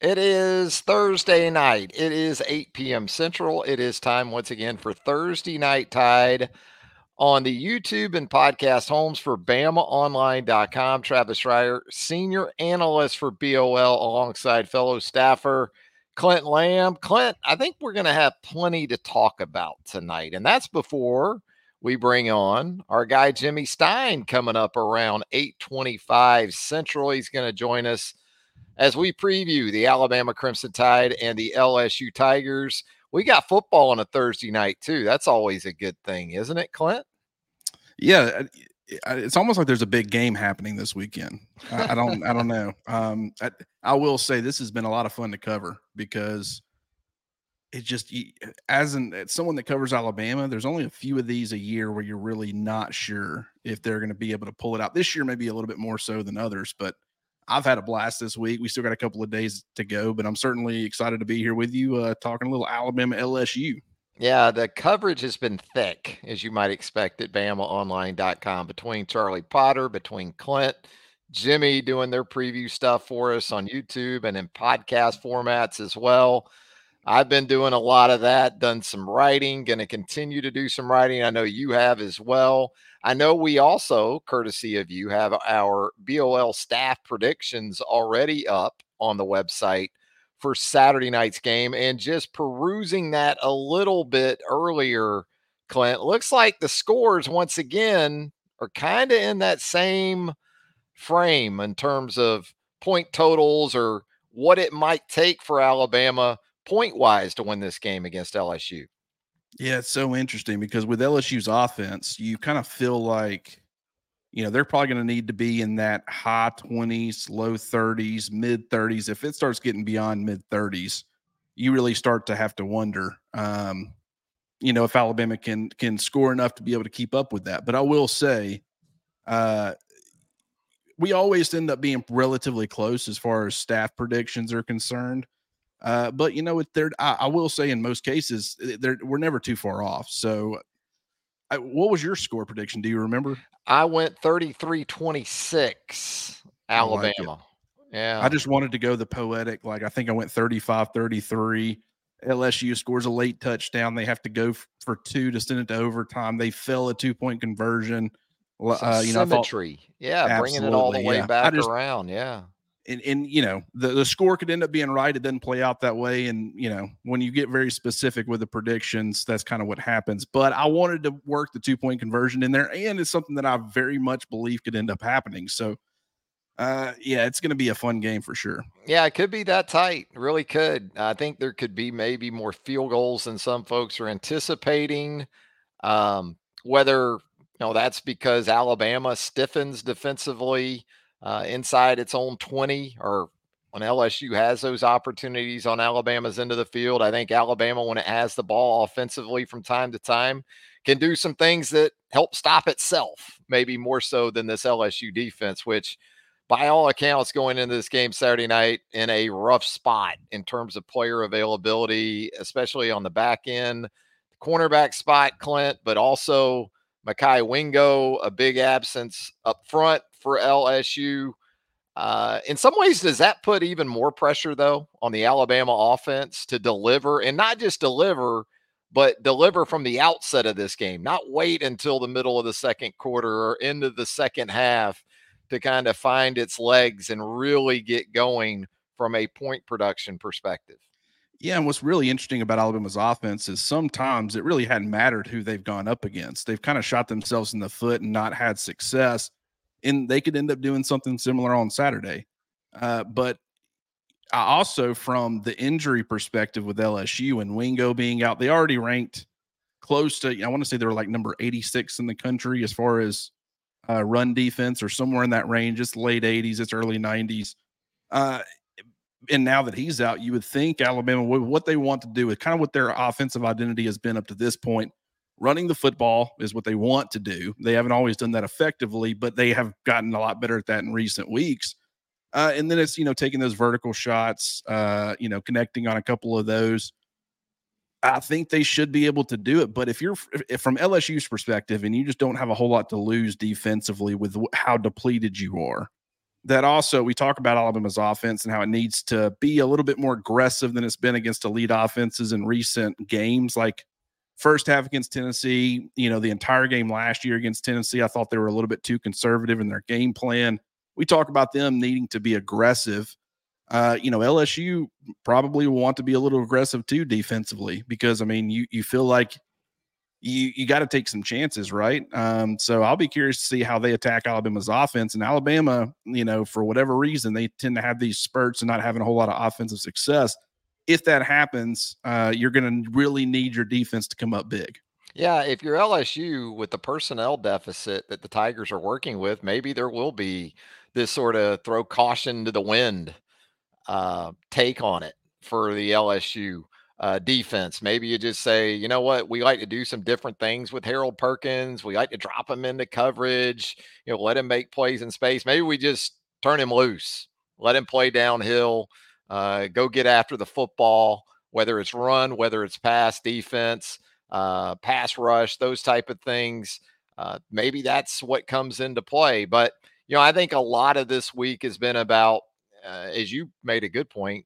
It is Thursday night. It is 8 p.m. Central. It is time once again for Thursday Night Tide on the YouTube and podcast homes for BamaOnline.com. Travis Reier, senior analyst for BOL, alongside fellow staffer Clint Lamb. Clint, I think we're going to have plenty to talk about tonight, and that's before we bring on our guy Jimmy Stein coming up around 8:25 Central. He's going to join us as we preview the Alabama Crimson Tide and the LSU Tigers. We got football on a Thursday night too. That's always a good thing, isn't it, Clint? Yeah, it's almost like there's a big game happening this weekend. I, I don't, I don't know. Um, I, I will say this has been a lot of fun to cover because it just as an as someone that covers Alabama, there's only a few of these a year where you're really not sure if they're going to be able to pull it out. This year, maybe a little bit more so than others, but I've had a blast this week. We still got a couple of days to go, but I'm certainly excited to be here with you, uh, talking a little Alabama LSU. Yeah, the coverage has been thick, as you might expect at BamaOnline.com between Charlie Potter, between Clint, Jimmy doing their preview stuff for us on YouTube and in podcast formats as well. I've been doing a lot of that, done some writing, going to continue to do some writing. I know you have as well. I know we also, courtesy of you, have our BOL staff predictions already up on the website for Saturday night's game. And just perusing that a little bit earlier, Clint, looks like the scores once again are kind of in that same frame in terms of point totals or what it might take for Alabama point wise to win this game against LSU. Yeah, it's so interesting because with LSU's offense, you kind of feel like, you know, they're probably going to need to be in that high 20s, low 30s, mid 30s. If it starts getting beyond mid 30s, you really start to have to wonder, um, you know, if Alabama can can score enough to be able to keep up with that. But I will say, uh, we always end up being relatively close as far as staff predictions are concerned. Uh, but you know, there, I, I, will say in most cases, eh, we're never too far off. So, I, what was your score prediction? Do you remember? I went 33 26 Alabama. Like yeah. I just wanted to go the poetic. Like, I think I went 35 33. LSU scores a late touchdown. They have to go f- for two to send it to overtime. They fail a two point conversion. Uh, you know, symmetry. Thought, yeah, bringing it all the way yeah. back just, around. Yeah and, and you know the, the score could end up being right it doesn't play out that way and you know when you get very specific with the predictions that's kind of what happens but i wanted to work the two point conversion in there and it's something that i very much believe could end up happening so uh yeah it's going to be a fun game for sure. Yeah it could be that tight really could. I think there could be maybe more field goals than some folks are anticipating um whether you know that's because alabama stiffens defensively uh, inside its own 20 or when LSU has those opportunities on Alabama's end of the field. I think Alabama, when it has the ball offensively from time to time, can do some things that help stop itself, maybe more so than this LSU defense, which by all accounts going into this game Saturday night in a rough spot in terms of player availability, especially on the back end, cornerback spot, Clint, but also Mekhi Wingo, a big absence up front for LSU. Uh, in some ways, does that put even more pressure, though, on the Alabama offense to deliver and not just deliver, but deliver from the outset of this game, not wait until the middle of the second quarter or into the second half to kind of find its legs and really get going from a point production perspective? Yeah, and what's really interesting about Alabama's offense is sometimes it really hadn't mattered who they've gone up against. They've kind of shot themselves in the foot and not had success, and they could end up doing something similar on Saturday. Uh, but I also, from the injury perspective with LSU and Wingo being out, they already ranked close to, I want to say they were like number 86 in the country as far as uh, run defense or somewhere in that range. It's late 80s, it's early 90s. Uh, and now that he's out, you would think Alabama, what they want to do is kind of what their offensive identity has been up to this point. Running the football is what they want to do. They haven't always done that effectively, but they have gotten a lot better at that in recent weeks. Uh, and then it's you know taking those vertical shots, uh, you know, connecting on a couple of those. I think they should be able to do it. But if you're if from LSU's perspective and you just don't have a whole lot to lose defensively with how depleted you are, that also we talk about Alabama's offense and how it needs to be a little bit more aggressive than it's been against elite offenses in recent games. Like first half against Tennessee, you know, the entire game last year against Tennessee, I thought they were a little bit too conservative in their game plan. We talk about them needing to be aggressive uh, you know, LSU probably want to be a little aggressive too defensively because I mean, you you feel like you you got to take some chances, right? Um, so I'll be curious to see how they attack Alabama's offense. And Alabama, you know, for whatever reason, they tend to have these spurts and not having a whole lot of offensive success. If that happens, uh, you're going to really need your defense to come up big. Yeah, if you're LSU with the personnel deficit that the Tigers are working with, maybe there will be this sort of throw caution to the wind uh, take on it for the LSU uh, defense. Maybe you just say, you know what, we like to do some different things with Harold Perkins. We like to drop him into coverage, you know, let him make plays in space. Maybe we just turn him loose, let him play downhill, uh, go get after the football, whether it's run, whether it's pass defense, uh, pass rush, those type of things. Uh, maybe that's what comes into play. But, you know, I think a lot of this week has been about uh, as you made a good point,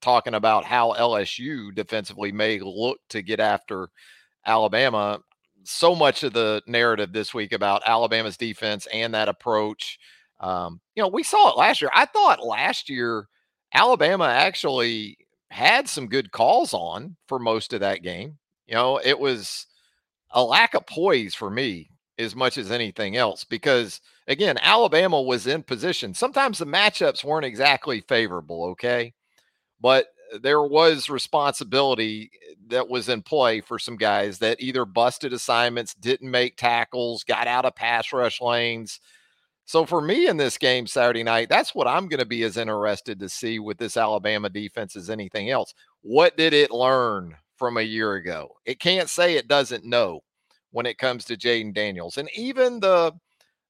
talking about how LSU defensively may look to get after Alabama. So much of the narrative this week about Alabama's defense and that approach. Um, you know, we saw it last year. I thought last year Alabama actually had some good calls on for most of that game. You know, it was a lack of poise for me as much as anything else because again, Alabama was in position. Sometimes the matchups weren't exactly favorable, okay? But there was responsibility eh, that was in play for some guys that either busted assignments, didn't make tackles, got out of pass rush lanes. So for me in this game Saturday night, that's what I'm going to be as interested to see with this Alabama defense as anything else. What did it learn from a year ago? It can't say it doesn't know when it comes to Jayden Daniels. And even the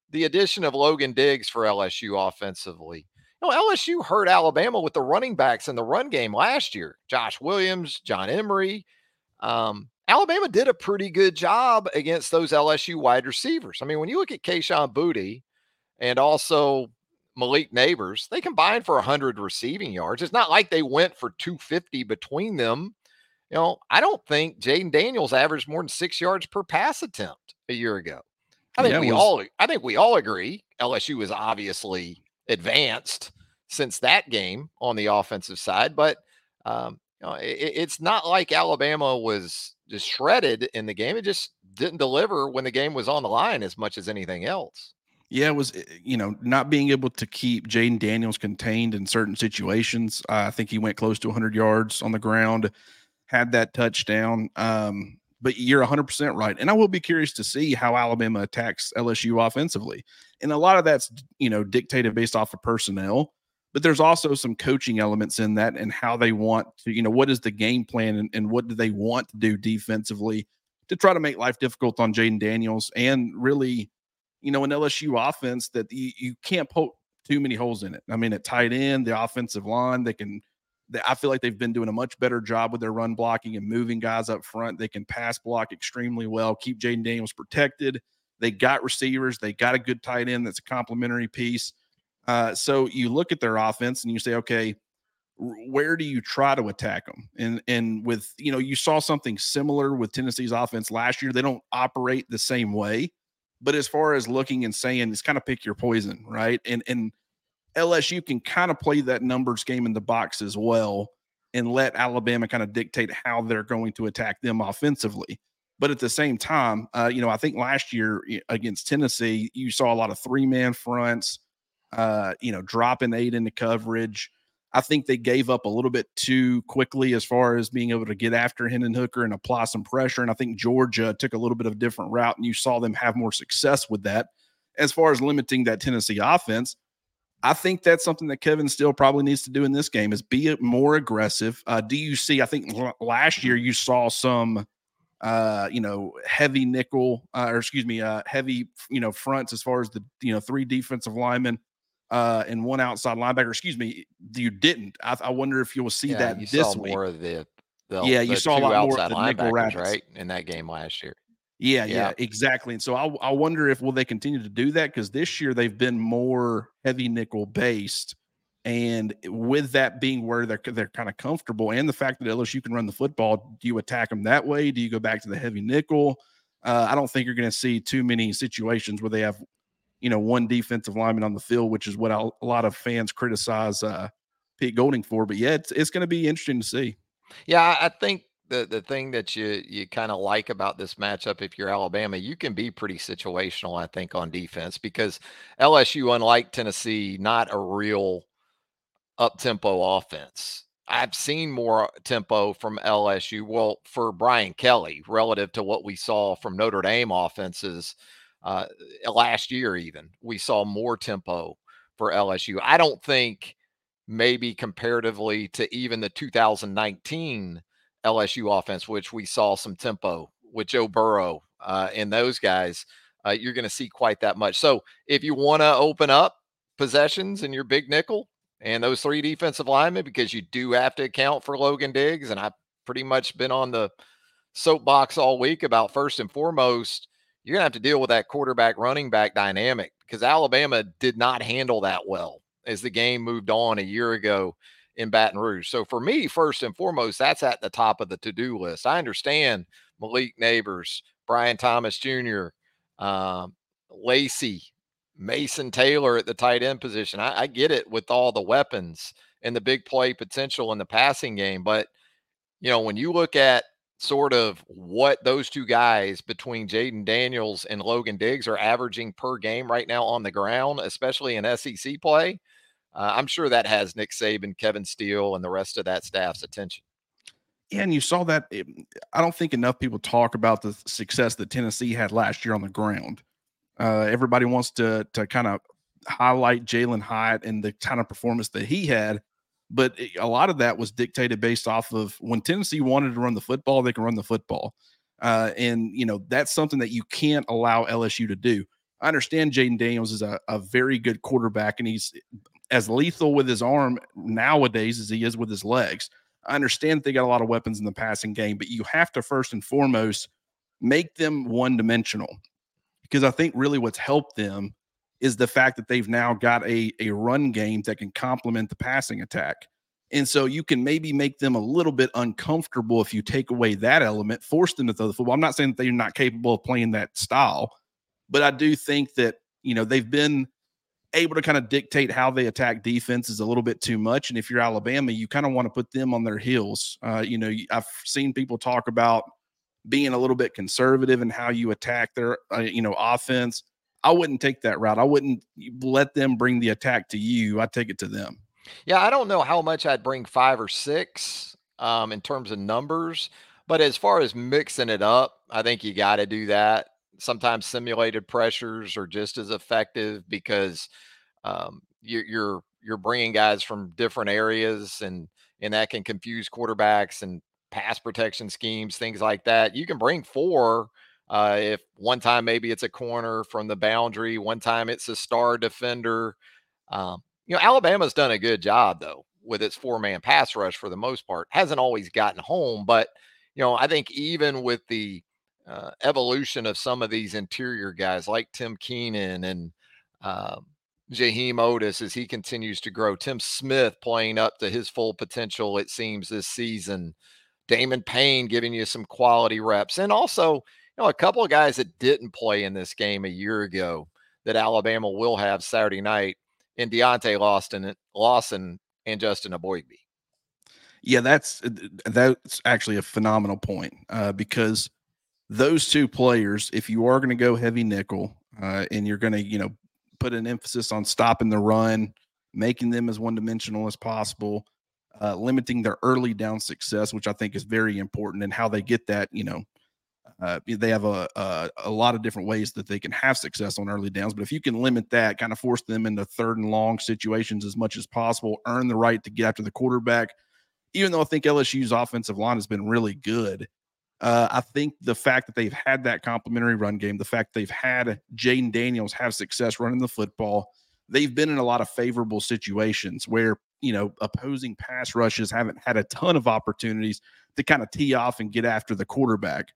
the addition of Logan Diggs for LSU offensively. You know, LSU hurt Alabama with the running backs in the run game last year. Josh Williams, John Emery. Um, Alabama did a pretty good job against those LSU wide receivers. I mean, when you look at Kayshon Boutte and also Malik Nabers, they combined for 100 receiving yards. It's not like they went for 250 between them. You know, I don't think Jayden Daniels averaged more than six yards per pass attempt a year ago. I think yeah, we was, all I think we all agree LSU is obviously advanced since that game on the offensive side, but um, you know, it, it's not like Alabama was just shredded in the game. It just didn't deliver when the game was on the line as much as anything else. Yeah, it was eh, you know not being able to keep Jayden Daniels contained in certain situations. Uh, I think he went close to 100 yards on the ground, had that touchdown. Um, but you're 100% right. And I will be curious to see how Alabama attacks LSU offensively. And a lot of that's, you know, dictated based off of personnel, but there's also some coaching elements in that and how they want to, you know, what is the game plan and, and what do they want to do defensively to try to make life difficult on Jayden Daniels and really, you know, an LSU offense that you, you can't poke too many holes in it. I mean, at tight end, the offensive line, they can I feel like they've been doing a much better job with their run blocking and moving guys up front. They can pass block extremely well, keep Jayden Daniels protected. They got receivers. They got a good tight end that's a complementary piece. Uh, so you look at their offense and you say, okay, where do you try to attack them? And and with you know you saw something similar with Tennessee's offense last year. They don't operate the same way, but as far as looking and saying, it's kind of pick your poison, right? And and LSU can kind of play that numbers game in the box as well and let Alabama kind of dictate how they're going to attack them offensively. But at the same time, uh, you know, I think last year against Tennessee, you saw a lot of three man fronts, uh, you know, dropping eight into coverage. I think they gave up a little bit too quickly as far as being able to get after Hendon Hooker and apply some pressure. And I think Georgia took a little bit of a different route, and you saw them have more success with that. As far as limiting that Tennessee offense, I think that's something that Kevin Steele probably needs to do in this game is be more aggressive. Uh, do you see? I think last year you saw some, uh, you know, heavy nickel, uh, or excuse me, uh, heavy, you know, fronts as far as the you know three defensive linemen uh, and one outside linebacker. Excuse me, you didn't. I, I wonder if you'll see Yeah, that you this saw week. more of the, the Yeah, you the saw a lot more of the nickel rabbits. right, in that game last year. Yeah, yeah, Yeah. exactly. And so I, I wonder if will they continue to do that because this year they've been more heavy nickel based, and with that being where they're they're kind of comfortable, and the fact that LSU can run the football, do you attack them that way? Do you go back to the heavy nickel? Uh, I don't think you're going to see too many situations where they have, you know, one defensive lineman on the field, which is what a lot of fans criticize uh, Pete Golding for. But yeah, it's it's going to be interesting to see. Yeah, I think the the thing that you you kind of like about this matchup, if you're Alabama, you can be pretty situational. I think on defense because LSU, unlike Tennessee, not a real up tempo offense. I've seen more tempo from LSU. Well, for Brian Kelly, relative to what we saw from Notre Dame offenses uh, last year, even we saw more tempo for LSU. I don't think maybe comparatively to even the 2019 LSU offense, which we saw some tempo with Joe Burrow uh, and those guys, uh, you're going to see quite that much. So if you want to open up possessions in your big nickel and those three defensive linemen, because you do have to account for Logan Diggs, and I've pretty much been on the soapbox all week about first and foremost, you're going to have to deal with that quarterback running back dynamic because Alabama did not handle that well as the game moved on a year ago in Baton Rouge. So for me, first and foremost, that's at the top of the to-do list. I understand Malik Nabers, Brian Thomas Jr., um, Lacy, Mason Taylor at the tight end position. I, I get it with all the weapons and the big play potential in the passing game, but you know when you look at sort of what those two guys between Jayden Daniels and Logan Diggs are averaging per game right now on the ground, especially in SEC play, uh, I'm sure that has Nick Saban, Kevin Steele, and the rest of that staff's attention. Yeah, and you saw that. it- I don't think enough people talk about the success that Tennessee had last year on the ground. Uh, everybody wants to to kind of highlight Jalin Hyatt and the kind of performance that he had, but it- a lot of that was dictated based off of when Tennessee wanted to run the football, they can run the football, uh, and you know that's something that you can't allow LSU to do. I understand Jayden Daniels is a, a very good quarterback, and he's as lethal with his arm nowadays as he is with his legs. I understand they got a lot of weapons in the passing game, but you have to first and foremost make them one dimensional because I think really what's helped them is the fact that they've now got a, a run game that can complement the passing attack. And so you can maybe make them a little bit uncomfortable if you take away that element, force them to throw the football. I'm not saying that they're not capable of playing that style, but I do think that, you know, they've been able to kind of dictate how they attack defenses a little bit too much. And if you're Alabama, you kind of want to put them on their heels. Uh, you know, I've seen people talk about being a little bit conservative in how you attack their, uh, you know, offense. I wouldn't take that route. I wouldn't let them bring the attack to you. I take it to them. Yeah, I don't know how much I'd bring five or six um, in terms of numbers, but as far as mixing it up, I think you got to do that. Sometimes simulated pressures are just as effective because um, you're you're you're bringing guys from different areas, and and that can confuse quarterbacks and pass protection schemes, things like that. You can bring four. Uh, if one time maybe it's a corner from the boundary, one time it's a star defender. Um, you know, Alabama's done a good job though with its four-man pass rush for the most part. Hasn't always gotten home, but you know, I think even with the uh, evolution of some of these interior guys like Tim Keenan and um, Jaheim Oatis as he continues to grow, Tim Smith playing up to his full potential, it seems this season. Damon Payne giving you some quality reps, and also know a couple of guys that didn't play in this game a year ago that Alabama will have Saturday night in Deontay Lawson, Lawson and Justin Eboigbe. Yeah, that's uh, that's actually a phenomenal point uh, because those two players, if you are going to go heavy nickel uh, and you're going to, you know, put an emphasis on stopping the run, making them as one dimensional as possible, uh, limiting their early down success, which I think is very important, and how they get that, you know, Uh, they have a, a, a lot of different ways that they can have success on early downs, but if you can limit that, kind of force them into third and long situations as much as possible, earn the right to get after the quarterback. Even though I think LSU's offensive line has been really good, uh, I think the fact that they've had that complementary run game, the fact they've had Jayden Daniels have success running the football, they've been in a lot of favorable situations where you know opposing pass rushes haven't had a ton of opportunities to kind of tee off and get after the quarterback.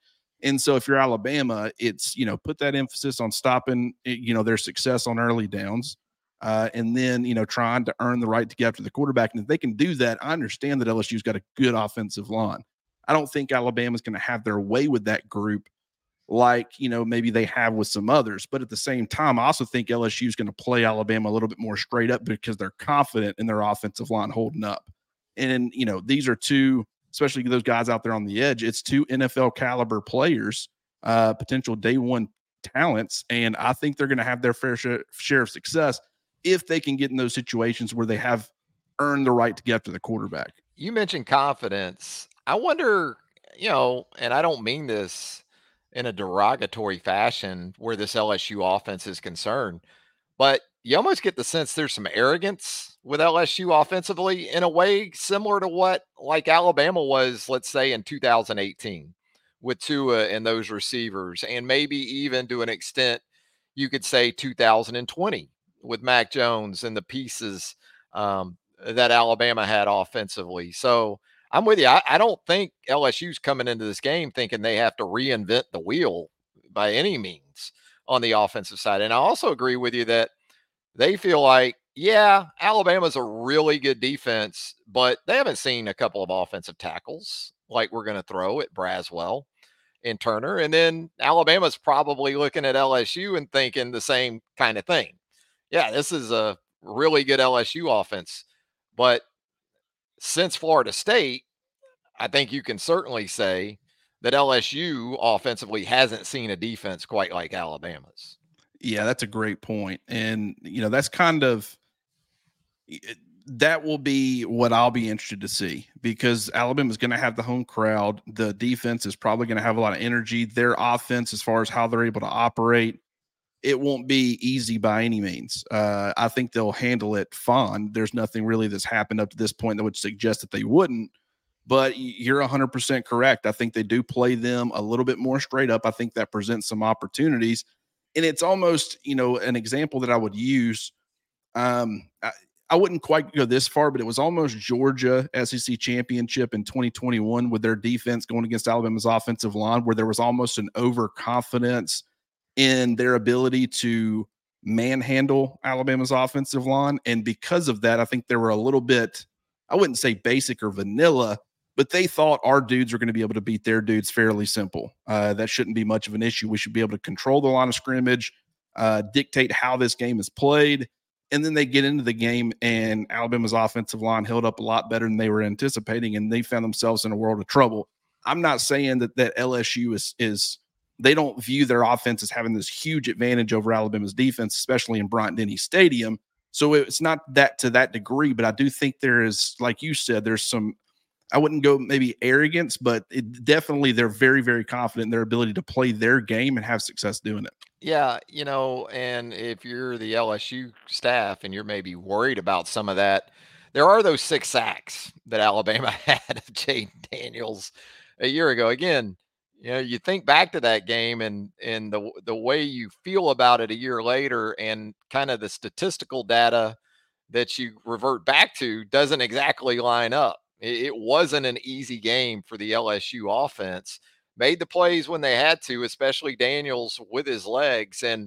And so if you're Alabama, it's you know put that emphasis on stopping eh, you know their success on early downs. Uh, and then you know trying to earn the right to get after the quarterback. And if they can do that, I understand that LSU's got a good offensive line. I don't think Alabama's going to have their way with that group like you know maybe they have with some others but at the same time i also think lsu is going to play alabama a little bit more straight up because they're confident in their offensive line holding up and you know these are two especially those guys out there on the edge it's two nfl caliber players uh potential day one talents and i think they're going to have their fair share, share of success if they can get in those situations where they have earned the right to get after the quarterback. You mentioned confidence. I wonder, you know, and I don't mean this in a derogatory fashion where this LSU offense is concerned, but you almost get the sense there's some arrogance with LSU offensively in a way similar to what like Alabama was, let's say in 2018 with Tua and those receivers, and maybe even to an extent, you could say 2020 with Mac Jones and the pieces um, that Alabama had offensively. So I'm with you. I, I don't think LSU's coming into this game thinking they have to reinvent the wheel by any means on the offensive side. And I also agree with you that they feel like, yeah, Alabama's a really good defense, but they haven't seen a couple of offensive tackles like we're going to throw at Braswell and Turner. And then Alabama's probably looking at LSU and thinking the same kind of thing. Yeah, this is a really good LSU offense. But since Florida State, I think you can certainly say that LSU offensively hasn't seen a defense quite like Alabama's. Yeah, that's a great point. And, you know, that's kind of that will be what I'll be interested to see because Alabama's going to have the home crowd. The defense is probably going to have a lot of energy. Their offense, as far as how they're able to operate, it won't be easy by any means. Uh, I think they'll handle it fine. There's nothing really that's happened up to this point that would suggest that they wouldn't. But you're 100% correct. I think they do play them a little bit more straight up. I think that presents some opportunities. And it's almost, you know, an example that I would use. Um, I, I wouldn't quite go this far, but it was almost Georgia SEC championship in 2021 with their defense going against Alabama's offensive line, where there was almost an overconfidence in their ability to manhandle Alabama's offensive line. And because of that, I think they were a little bit, I wouldn't say basic or vanilla, but they thought our dudes are going to be able to beat their dudes fairly simple. Uh, that shouldn't be much of an issue. We should be able to control the line of scrimmage, uh, dictate how this game is played. And then they get into the game, and Alabama's offensive line held up a lot better than they were anticipating, and they found themselves in a world of trouble. I'm not saying that that LSU is is they don't view their offense as having this huge advantage over Alabama's defense, especially in Bryant Denny Stadium. So it's not that to that degree, but I do think there is, like you said, there's some. I wouldn't go maybe arrogance, but it definitely they're very, very confident in their ability to play their game and have success doing it. Yeah, you know, and if you're the LSU staff and you're maybe worried about some of that, there are those six sacks that Alabama had of Jayden Daniels a year ago. Again, you know you think back to that game and and the the way you feel about it a year later and kind of the statistical data that you revert back to doesn't exactly line up it, wasn't an easy game for the lsu offense made the plays when they had to especially daniels with his legs and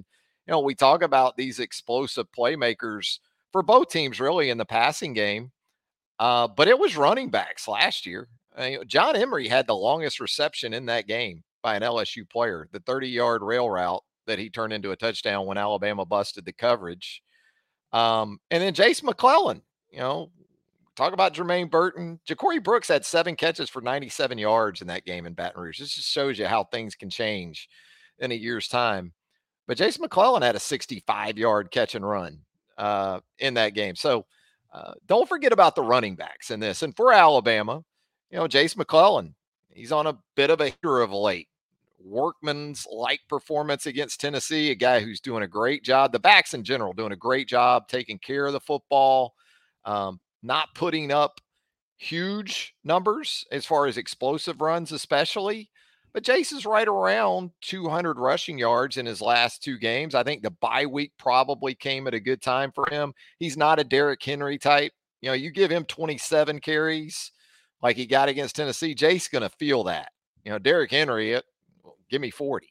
you know we talk about these explosive playmakers for both teams really in the passing game uh, but it was running backs last year John Emery had the longest reception in that game by an LSU player, the 30 yard rail route that he turned into a touchdown when Alabama busted the coverage. Um, and then Jase McClellan, you know, talk about Jermaine Burton. Ja'Corey Brooks had seven catches for 97 yards in that game in Baton Rouge. This just shows you how things can change in a year's time. But Jason McClellan had a 65 yard catch and run uh, in that game. So uh, don't forget about the running backs in this. And for Alabama, you know, Jason McClellan, he's on a bit of a hitter of late. workman's like performance against Tennessee, a guy who's doing a great job. The backs in general doing a great job taking care of the football, um, not putting up huge numbers as far as explosive runs, especially. But Jase is right around 200 rushing yards in his last two games. I think the bye week probably came at a good time for him. He's not a Derrick Henry type. You know, you give him 27 carries like he got against Tennessee, Jase's going to feel that. You know, Derrick Henry, it, give me 40.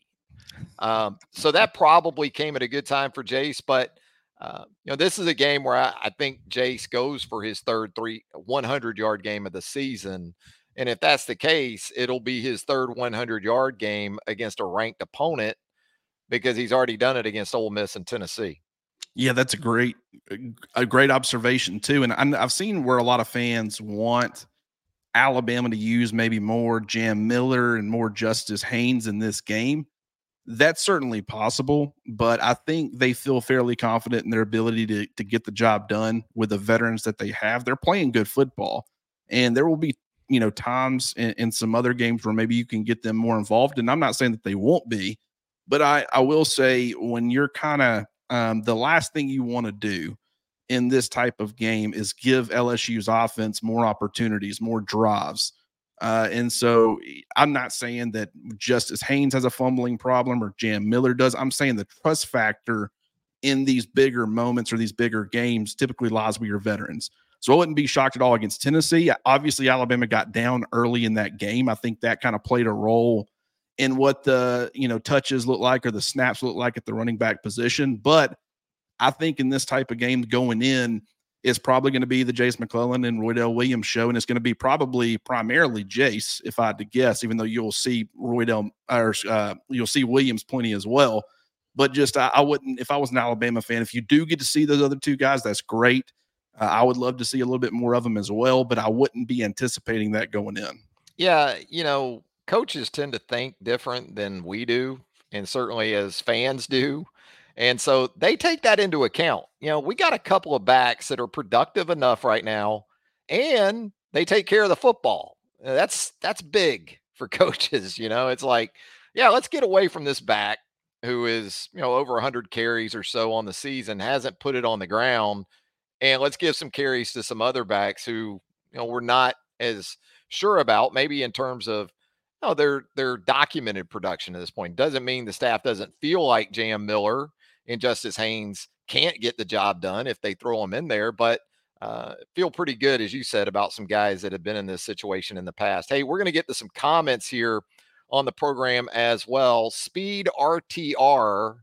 Um, so that probably came at a good time for Jase, but uh, you know, this is a game where I, I, think Jase goes for his third three 100 yard game of the season. And if that's the case, it'll be his third 100 yard game against a ranked opponent because he's already done it against Ole Miss and Tennessee. Yeah, that's a great, a great observation too. And I've seen where a lot of fans want Alabama to use maybe more Jam Miller and more Justice Haynes in this game that's certainly possible, but I think they feel fairly confident in their ability to, to get the job done with the veterans that they have. They're playing good football, and there will be you know times in, in some other games where maybe you can get them more involved. And I'm not saying that they won't be, but I I will say when you're kind of um, the last thing you want to do in this type of game is give LSU's offense more opportunities, more drives. Uh, and so I'm not saying that Justice Haynes has a fumbling problem or Jam Miller does. I'm saying the trust factor in these bigger moments or these bigger games typically lies with your veterans. So I wouldn't be shocked at all against Tennessee. Obviously, Alabama got down early in that game. I think that kind of played a role in what the you know touches look like or the snaps look like at the running back position. But I think in this type of game going in, is probably going to be the Jase McClellan and Roy Roydell Williams show, and it's going to be probably primarily Jase, if I had to guess. Even though you'll see Roydell or uh, you'll see Williams plenty as well, but just I, I, wouldn't if I was an Alabama fan. If you do get to see those other two guys, that's great. Uh, I would love to see a little bit more of them as well, but I wouldn't be anticipating that going in. Yeah, you know, coaches tend to think different than we do, and certainly as fans do. And so they take that into account. You know, we got a couple of backs that are productive enough right now and they take care of the football. Uh, that's that's big for coaches, you know. It's like, yeah, let's get away from this back who is, you know, over 100 carries or so on the season, hasn't put it on the ground, and let's give some carries to some other backs who, you know, we're not as sure about maybe in terms of no, their their documented production at this point. Doesn't mean the staff doesn't feel like Jam Miller and Justice Haynes can't get the job done if they throw him in there. But uh, feel pretty good, as you said, about some guys that have been in this situation in the past. Hey, we're going to get to some comments here on the program as well. Speed RTR,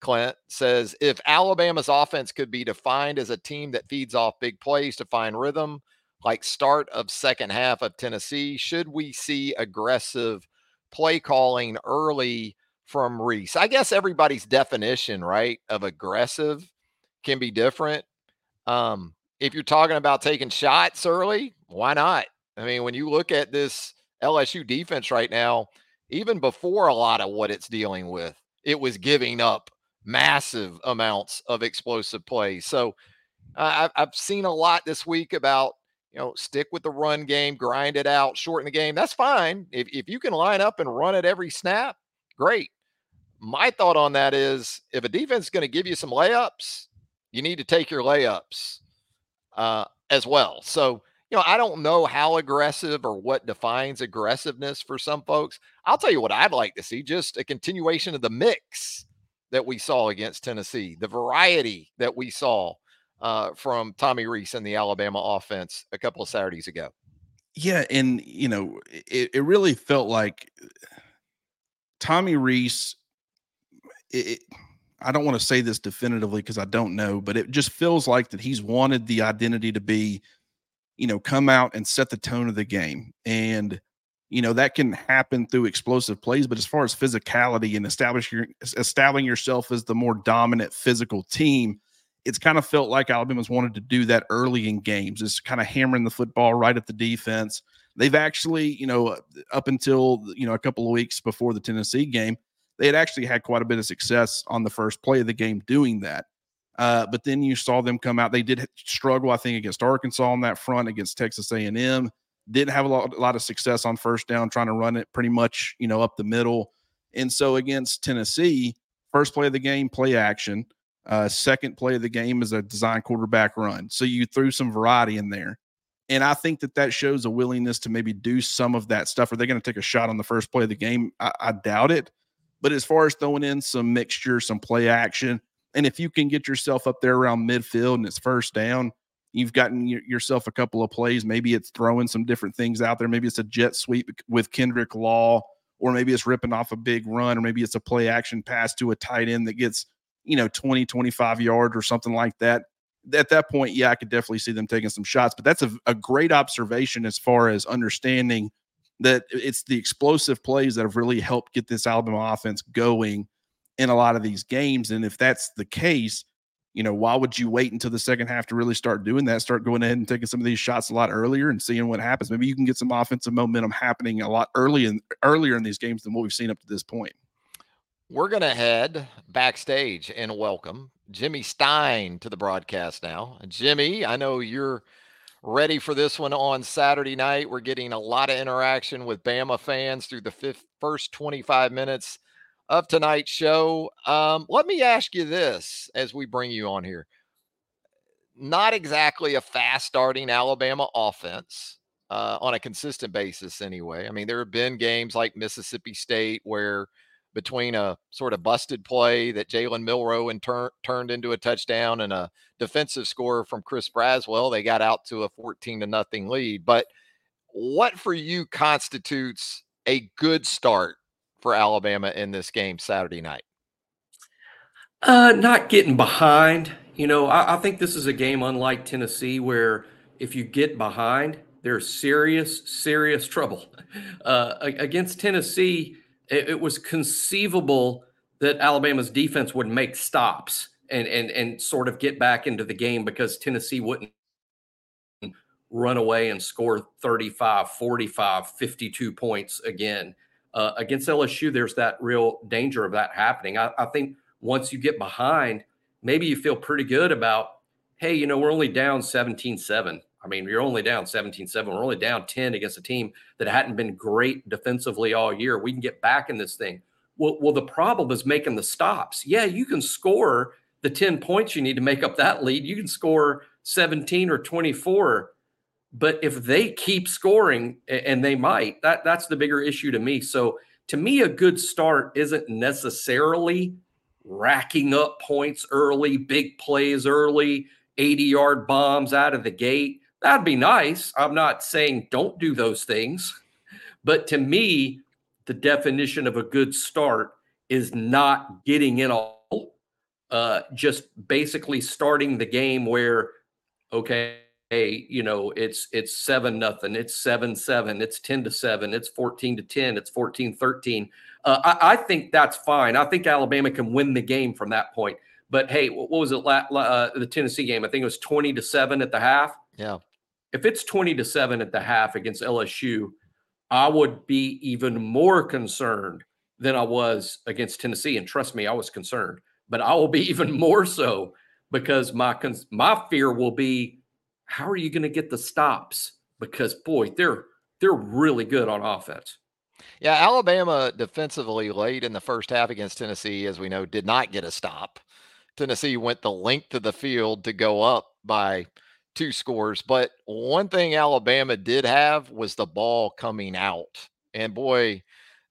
Clint says if Alabama's offense could be defined as a team that feeds off big plays to find rhythm, like start of second half of Tennessee, should we see aggressive play calling early from Rees. I guess everybody's definition, right, of aggressive can be different. Um, if you're talking about taking shots early, why not? I mean, when you look at this LSU defense right now, even before a lot of what it's dealing with, it was giving up massive amounts of explosive plays. So uh, I've seen a lot this week about you know stick with the run game, grind it out, shorten the game. That's fine if if you can line up and run it every snap. Great. My thought on that is if a defense is going to give you some layups, you need to take your layups uh, as well. So, you know, I don't know how aggressive or what defines aggressiveness for some folks. I'll tell you what I'd like to see just a continuation of the mix that we saw against Tennessee, the variety that we saw uh, from Tommy Rees and the Alabama offense a couple of Saturdays ago. Yeah. And, you know, it, it really felt like Tommy Rees it, I don't want to say this definitively because I don't know, but it just feels like that he's wanted the identity to be, you know, come out and set the tone of the game. And, you know, that can happen through explosive plays. But as far as physicality and establishing establishing yourself as the more dominant physical team, it's kind of felt like Alabama's wanted to do that early in games, is kind of hammering the football right at the defense. They've actually, you know, up until you know a couple of weeks before the Tennessee game, they had actually had quite a bit of success on the first play of the game doing that. Uh, but then you saw them come out. They did struggle, I think, against Arkansas on that front, against Texas A&M. Didn't have a lot, a lot of success on first down, trying to run it pretty much, you know, up the middle. And so against Tennessee, first play of the game, play action. Uh, second play of the game is a design quarterback run. So you threw some variety in there. And I think that that shows a willingness to maybe do some of that stuff. Are they going to take a shot on the first play of the game? I, I doubt it. But as far as throwing in some mixture, some play action, and if you can get yourself up there around midfield and it's first down, you've gotten yourself a couple of plays. Maybe it's throwing some different things out there. Maybe it's a jet sweep with Kendrick Law, or maybe it's ripping off a big run, or maybe it's a play action pass to a tight end that gets, you know, 20, 25 yards or something like that. At that point, yeah, I could definitely see them taking some shots. But that's a, a great observation as far as understanding that it's the explosive plays that have really helped get this Alabama offense going in a lot of these games. And if that's the case, you know, why would you wait until the second half to really start doing that? Start going ahead and taking some of these shots a lot earlier and seeing what happens. Maybe you can get some offensive momentum happening a lot early in earlier in these games than what we've seen up to this point. We're going to head backstage and welcome Jimmy Stein to the broadcast now. Jimmy, I know you're ready for this one on Saturday night. We're getting a lot of interaction with Bama fans through the fifth, first 25 minutes of tonight's show. Um, let me ask you this as we bring you on here. Not exactly a fast starting Alabama offense uh, on a consistent basis, anyway. I mean, there have been games like Mississippi State where between a sort of busted play that Jalen Milroe and tur- turned into a touchdown and a defensive score from Chris Braswell, they got out to a 14 to nothing lead. But what for you constitutes a good start for Alabama in this game Saturday night? Uh, not getting behind. You know, I, I think this is a game unlike Tennessee where if you get behind, there's serious, serious trouble. Uh, against Tennessee, it, it, was conceivable that Alabama's defense would make stops and and and sort of get back into the game because Tennessee wouldn't run away and score 35, 45, 52 points again. Uh, against LSU, there's that real danger of that happening. I, I think once you get behind, maybe you feel pretty good about, hey, you know, we're only down 17 7. I mean, you're only down 17 7. We're only down 10 against a team that hadn't been great defensively all year. We can get back in this thing. Well, well, the problem is making the stops. Yeah, you can score the 10 points you need to make up that lead. You can score 17 or 24 but if they keep scoring, and they might, that that's the bigger issue to me. So to me, a good start isn't necessarily racking up points early, big plays early, 80 yard bombs out of the gate. That'd be nice. I'm not saying don't do those things. But to me, the definition of a good start is not getting in all, uh, just basically starting the game where, okay, hey, you know, it's it's seven nothing, it's seven seven, it's ten to seven, it's fourteen to ten, it's 14 13. Uh, I, I, think that's fine. I think Alabama can win the game from that point. But hey, what was it? Uh, the Tennessee game, I think it was twenty to seven at the half. Yeah. If it's twenty to seven at the half against LSU, I would be even more concerned than I was against Tennessee. And trust me, I was concerned, but I will be even more so because my my fear will be how are you going to get the stops? Because boy, they're they're really good on offense. Yeah, Alabama defensively late in the first half against Tennessee, as we know, did not get a stop. Tennessee went the length of the field to go up by two scores. But one thing Alabama did have was the ball coming out. And boy,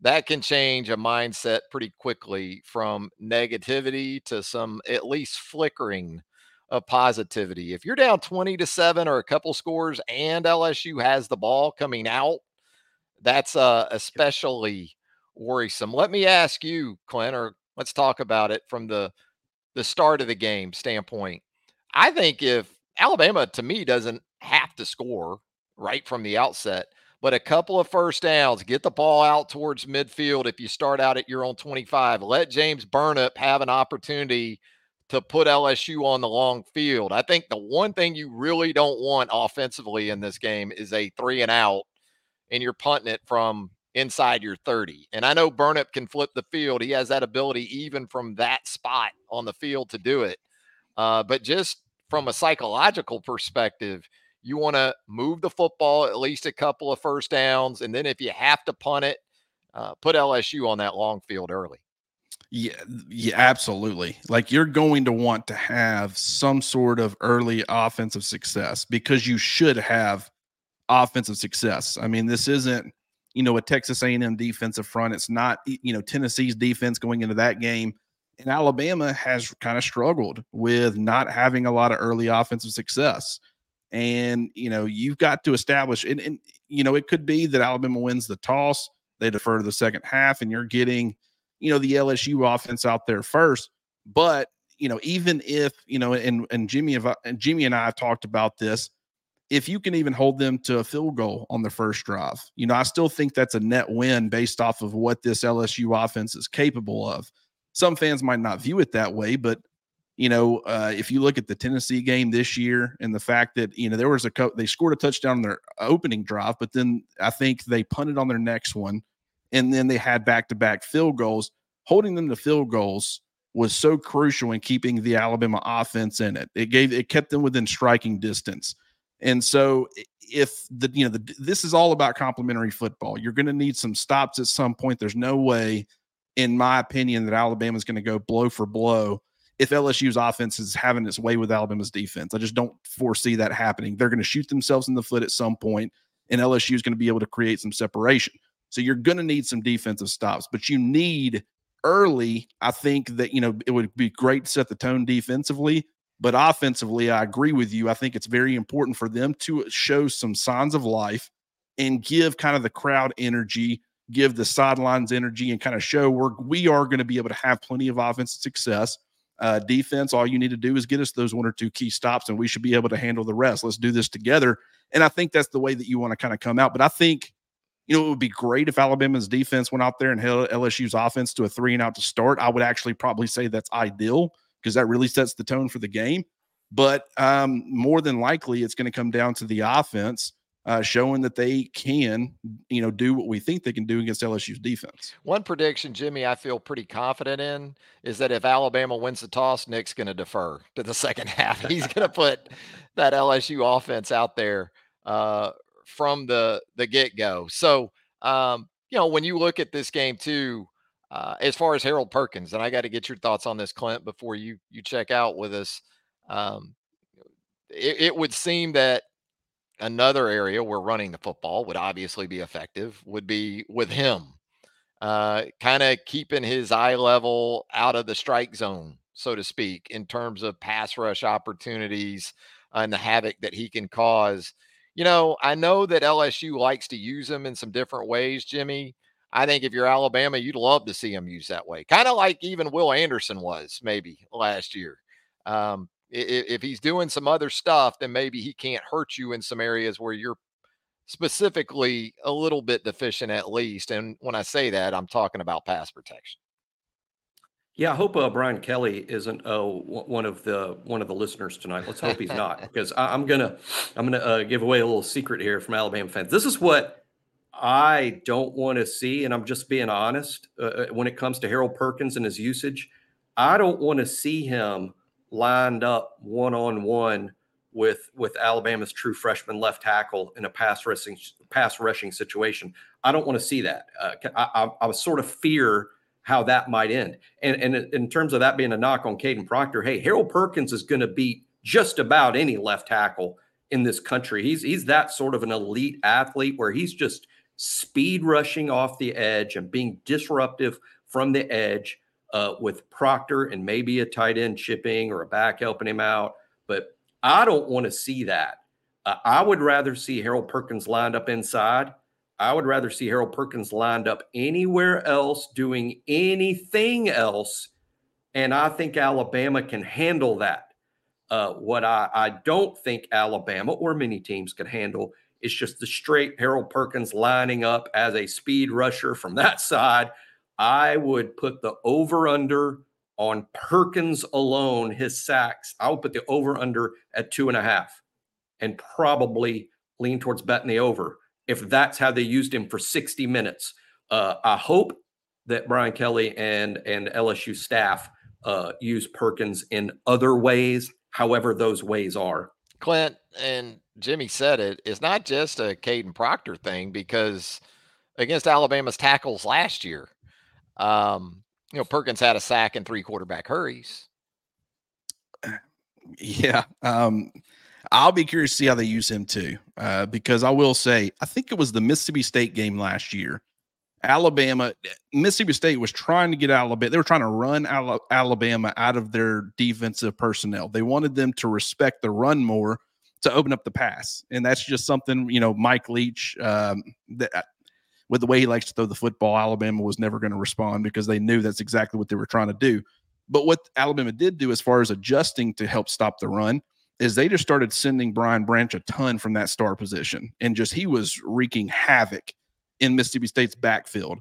that can change a mindset pretty quickly from negativity to some at least flickering of positivity. If you're down 20 to 7 or a couple scores and LSU has the ball coming out, that's uh, especially worrisome. Let me ask you, Clint, or let's talk about it from the the start of the game standpoint. I think if Alabama to me doesn't have to score right from the outset, but a couple of first downs, get the ball out towards midfield if you start out at your own 25. Let James Burnip have an opportunity to put LSU on the long field. I think the one thing you really don't want offensively in this game is a three and out, and you're punting it from inside your 30. And I know Burnip can flip the field. He has that ability even from that spot on the field to do it. Uh, but just from a psychological perspective, you want to move the football at least a couple of first downs. And then if you have to punt it, uh, put LSU on that long field early. Yeah, yeah, absolutely. Like you're going to want to have some sort of early offensive success because you should have offensive success. I mean, this isn't, you know, a Texas A&M defensive front. It's not, you know, Tennessee's defense going into that game. And Alabama has kind of struggled with not having a lot of early offensive success. And, you know, you've got to establish, and, and you know, it could be that Alabama wins the toss, they defer to the second half, and you're getting, you know, the LSU offense out there first. But, you know, even if, you know, and, and Jimmy and Jimmy and I have talked about this, if you can even hold them to a field goal on the first drive, you know, I still think that's a net win based off of what this LSU offense is capable of. Some fans might not view it that way, but you know, uh, if you look at the Tennessee game this year and the fact that you know there was a co- they scored a touchdown on their opening drive, but then I think they punted on their next one, and then they had back to back field goals. Holding them to field goals was so crucial in keeping the Alabama offense in it. It gave it kept them within striking distance. And so if the you know the this is all about complementary football. You're going to need some stops at some point. There's no way in my opinion that Alabama's going to go blow for blow if LSU's offense is having its way with Alabama's defense. I just don't foresee that happening. They're going to shoot themselves in the foot at some point and LSU is going to be able to create some separation. So you're going to need some defensive stops, but you need early. I think that, you know, it would be great to set the tone defensively, but offensively, I agree with you. I think it's very important for them to show some signs of life and give kind of the crowd energy, give the sidelines energy, and kind of show we're, we are going to be able to have plenty of offensive success. Uh, defense, all you need to do is get us those one or two key stops, and we should be able to handle the rest. Let's do this together. And I think that's the way that you want to kind of come out. But I think, you know, it would be great if Alabama's defense went out there and held LSU's offense to a three and out to start. I would actually probably say that's ideal because that really sets the tone for the game. But um, more than likely, it's going to come down to the offense uh, showing that they can, you know, do what we think they can do against LSU's defense. One prediction, Jimmy, I feel pretty confident in is that if Alabama wins the toss, Nick's going to defer to the second half. He's going to put that LSU offense out there uh, from the the get go. So, um, you know, when you look at this game too, uh, as far as Harold Perkins, and I got to get your thoughts on this, Clint, before you you check out with us. Um, it, it would seem that another area where running the football would obviously be effective would be with him, uh, kind of keeping his eye level out of the strike zone, so to speak, in terms of pass rush opportunities and the havoc that he can cause. You know, I know that LSU likes to use him in some different ways, Jimmy. I think if you're Alabama, you'd love to see him used that way, kind of like even Will Anderson was maybe last year. Um, if, he's doing some other stuff, then maybe he can't hurt you in some areas where you're specifically a little bit deficient at least. And when I say that, I'm talking about pass protection. Yeah, I hope uh, Brian Kelly isn't uh, one of the one of the listeners tonight. Let's hope he's not, because I, am gonna I'm gonna uh, give away a little secret here from Alabama fans. This is what I don't want to see, and I'm just being honest uh, uh, when it comes to Harold Perkins and his usage. I don't want to see him lined up one on one with with Alabama's true freshman left tackle in a pass rushing pass rushing situation. I don't want to see that. Uh, I, I, I sort of fear how that might end. And and in terms of that being a knock on Kadyn Proctor, hey, Harold Perkins is going to beat just about any left tackle in this country. He's he's that sort of an elite athlete where he's just speed rushing off the edge and being disruptive from the edge uh, with Proctor and maybe a tight end chipping or a back helping him out. But I don't want to see that. Uh, I would rather see Harold Perkins lined up inside. I would rather see Harold Perkins lined up anywhere else doing anything else. And I think Alabama can handle that. Uh, what I, I don't think Alabama or many teams could handle is just the straight Harold Perkins lining up as a speed rusher from that side. I would put the over under on Perkins alone, his sacks. I would put the over under at two and a half and probably lean towards betting the over if that's how they used him for 60 minutes. Uh, I hope that Brian Kelly and, and LSU staff uh, use Perkins in other ways, however, those ways are. Clint and Jimmy said it, it's not just a Kadyn Proctor thing because against Alabama's tackles last year. Um, you know, Perkins had a sack and three quarterback hurries. Yeah. Um, I'll be curious to see how they use him too, uh, because I will say, I think it was the Mississippi State game last year. Alabama, Mississippi State was trying to get Alabama. They were trying to run Alabama out of their defensive personnel. They wanted them to respect the run more to open up the pass, and that's just something you know. Mike Leach, um, that uh, with the way he likes to throw the football, Alabama was never going to respond because they knew that's exactly what they were trying to do. But what Alabama did do, as far as adjusting to help stop the run, is they just started sending Brian Branch a ton from that star position, and just he was wreaking havoc in Mississippi State's backfield.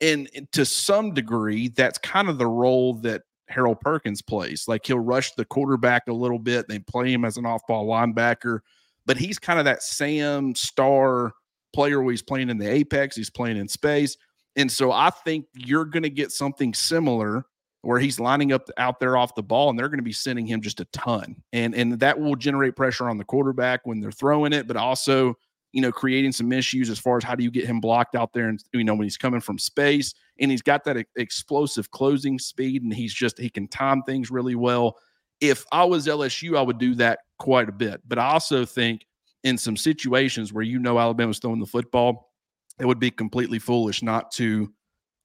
And to some degree, that's kind of the role that Harold Perkins plays. Like he'll rush the quarterback a little bit, they play him as an off ball linebacker, but he's kind of that Sam star player where he's playing in the apex, he's playing in space. And so I think you're going to get something similar where he's lining up out there off the ball and they're going to be sending him just a ton. And and that will generate pressure on the quarterback when they're throwing it, but also, you know, creating some issues as far as how do you get him blocked out there and you know when he's coming from space and he's got that explosive closing speed and he's just he can time things really well. If I was LSU, I would do that quite a bit. But I also think in some situations where you know Alabama's throwing the football, it would be completely foolish not to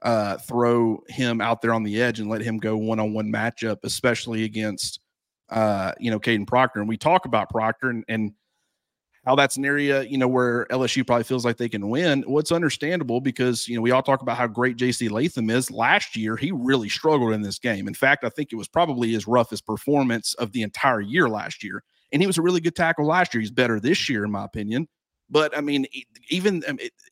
uh, throw him out there on the edge and let him go one on one matchup, especially against uh, you know Kadyn Proctor. And we talk about Proctor and, and how that's an area you know where LSU probably feels like they can win. What's understandable because you know we all talk about how great JC Latham is. Last year he really struggled in this game. In fact, I think it was probably his roughest performance of the entire year last year. And he was a really good tackle last year. He's better this year, in my opinion. But I mean, even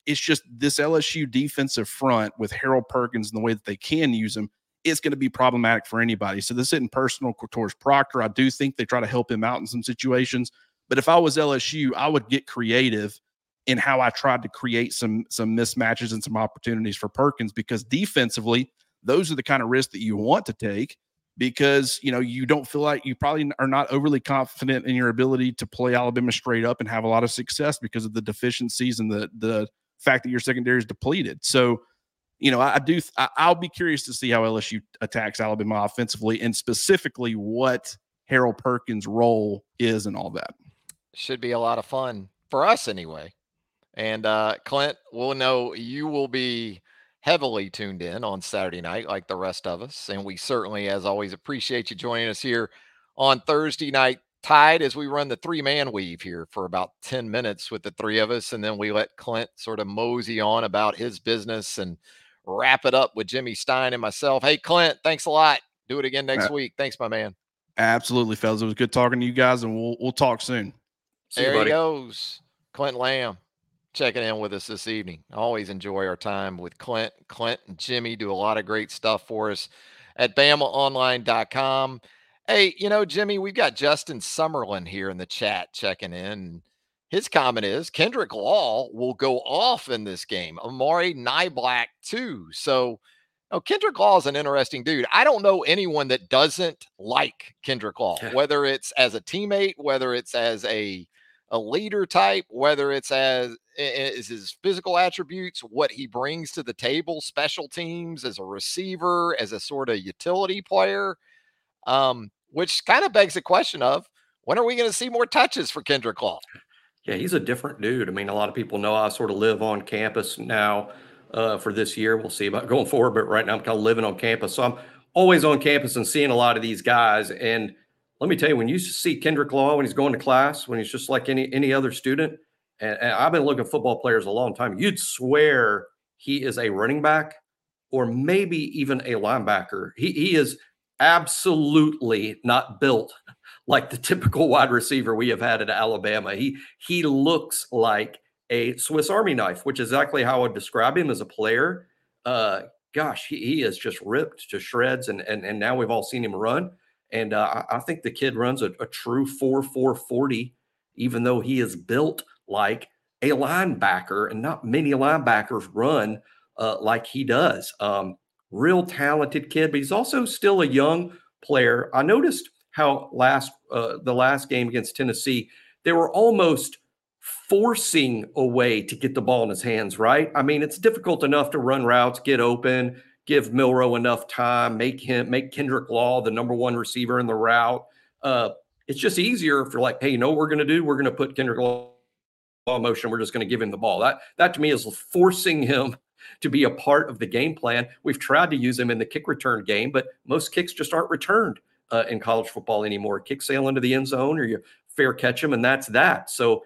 it's just this LSU defensive front with Harold Perkins and the way that they can use him. It's going to be problematic for anybody. So this isn't personal towards Proctor. I do think they try to help him out in some situations. But if I was LSU, I would get creative in how I tried to create some some mismatches and some opportunities for Perkins because defensively, those are the kind of risks that you want to take because you know you don't feel like you probably are not overly confident in your ability to play Alabama straight up and have a lot of success because of the deficiencies and the the fact that your secondary is depleted. So, you know, I, I do I, will be curious to see how LSU attacks Alabama offensively and specifically what Harold Perkins' role is and all that. Should be a lot of fun for us anyway. And uh Clint, we'll know you will be heavily tuned in on Saturday night, like the rest of us. And we certainly, as always, appreciate you joining us here on Thursday night tide as we run the three man weave here for about 10 minutes with the three of us. And then we let Clint sort of mosey on about his business and wrap it up with Jimmy Stein and myself. Hey, Clint, thanks a lot. Do it again next uh, week. Thanks, my man. Absolutely, fellas. It was good talking to you guys, and we'll we'll talk soon. See there you, he goes. Clint Lamb checking in with us this evening. I always enjoy our time with Clint. Clint and Jimmy do a lot of great stuff for us at BamaOnline.com. Hey, you know, Jimmy, we've got Justin Summerlin here in the chat checking in. His comment is Kendrick Law will go off in this game. Amari Niblack, too. So, oh, Kendrick Law is an interesting dude. I don't know anyone that doesn't like Kendrick Law, whether it's as a teammate, whether it's as a a leader type, whether it's as is his physical attributes, what he brings to the table, special teams as a receiver, as a sort of utility player, um, which kind of begs the question of when are we going to see more touches for Kendrick Law? Yeah, he's a different dude. I mean, a lot of people know I sort of live on campus now uh, for this year. We'll see about going forward, but right now I'm kind of living on campus. So I'm always on campus and seeing a lot of these guys. And let me tell you, when you see Kendrick Law when he's going to class, when he's just like any any other student, and, and I've been looking at football players a long time, you'd swear he is a running back or maybe even a linebacker. He he is absolutely not built like the typical wide receiver we have had at Alabama. He he looks like a Swiss Army knife, which is exactly how I would describe him as a player. Uh, gosh, he, he is just ripped to shreds, and and and now we've all seen him run. And uh, I, think the kid runs a, a true 4 4 40, even though he is built like a linebacker, and not many linebackers run uh, like he does. Um, real talented kid, but he's also still a young player. I noticed how last uh, the last game against Tennessee, they were almost forcing a way to get the ball in his hands, right? I mean, it's difficult enough to run routes, get open, give Milroe enough time, make him make Kendrick Law the number one receiver in the route. Uh, it's just easier if you're like, hey, you know what we're going to do? We're going to put Kendrick Law in motion. We're just going to give him the ball. That that to me is forcing him to be a part of the game plan. We've tried to use him in the kick return game, but most kicks just aren't returned uh, in college football anymore. Kick sail into the end zone, or you fair catch him, and that's that. So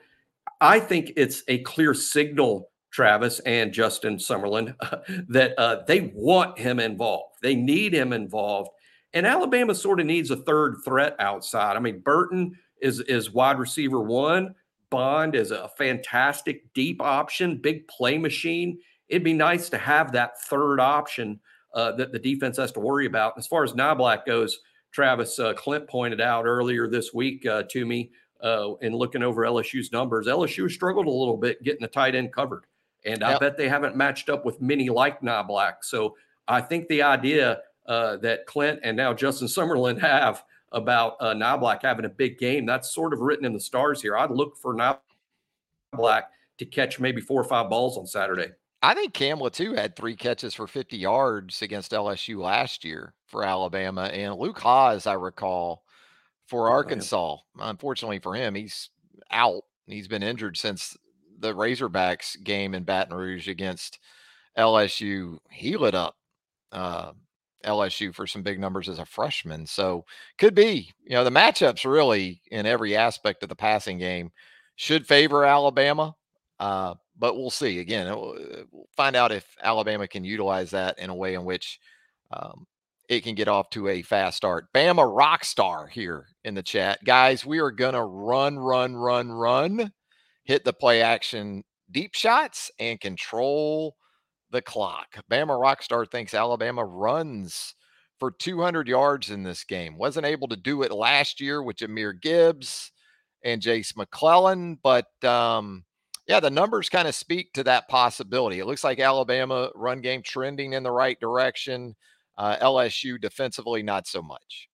I think it's a clear signal, Travis and Justin Summerlin, uh, that uh, they want him involved. They need him involved. And Alabama sort of needs a third threat outside. I mean, Burton is is wide receiver one. Bond is a fantastic deep option, big play machine. It'd be nice to have that third option uh, that the defense has to worry about. As far as Niblack goes, Travis uh, Clint pointed out earlier this week uh, to me uh, in looking over LSU's numbers. LSU struggled a little bit getting the tight end covered, and yep. I bet they haven't matched up with many like Niblack. So I think the idea uh, that Clint and now Justin Summerlin have about uh, having a big game, that's sort of written in the stars here. I'd look for Niblack to catch maybe four or five balls on Saturday. I think Cam Latu had three catches for 50 yards against LSU last year for Alabama, and Luke Hasz, I recall, for Arkansas. Unfortunately for him, he's out. He's been injured since the Razorbacks game in Baton Rouge against LSU. He lit up uh, LSU for some big numbers as a freshman. So could be, you know, the matchups really in every aspect of the passing game should favor Alabama. Uh, but we'll see. Again, we'll find out if Alabama can utilize that in a way in which um, it can get off to a fast start. Bama rock star here in the chat. Guys, we are going to run, run, run, run, hit the play action deep shots and control the clock. Bama Rockstar thinks Alabama runs for 200 yards in this game. Wasn't able to do it last year with Jahmyr Gibbs and Jase McClellan, but um, yeah, the numbers kind of speak to that possibility. It looks like Alabama run game trending in the right direction. Uh, LSU defensively, not so much.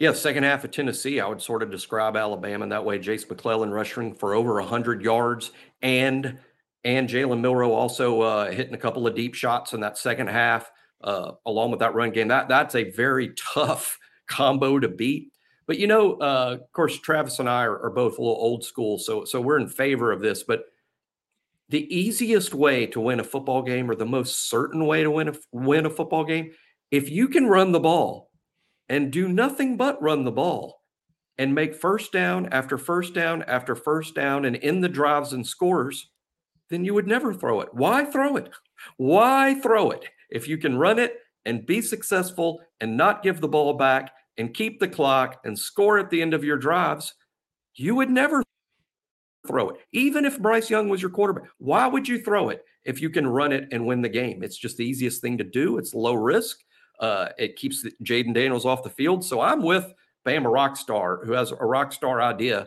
Yeah, second half of Tennessee, I would sort of describe Alabama that way. Jase McClellan rushing for over 100 yards and and Jalen Milroe also uh, hitting a couple of deep shots in that second half, uh, along with that run game. That that's a very tough combo to beat. But you know, uh, of course, Travis and I are, are, both a little old school, so so we're in favor of this. But the easiest way to win a football game, or the most certain way to win a win a football game, if you can run the ball and do nothing but run the ball and make first down after first down after first down and in the drives and scores then you would never throw it. Why throw it? Why throw it? If you can run it and be successful and not give the ball back and keep the clock and score at the end of your drives, you would never throw it. Even if Bryce Young was your quarterback, why would you throw it if you can run it and win the game? It's just the easiest thing to do. It's low risk. Uh, it keeps Jayden Daniels off the field. So I'm with Bama Rockstar, who has a rock star idea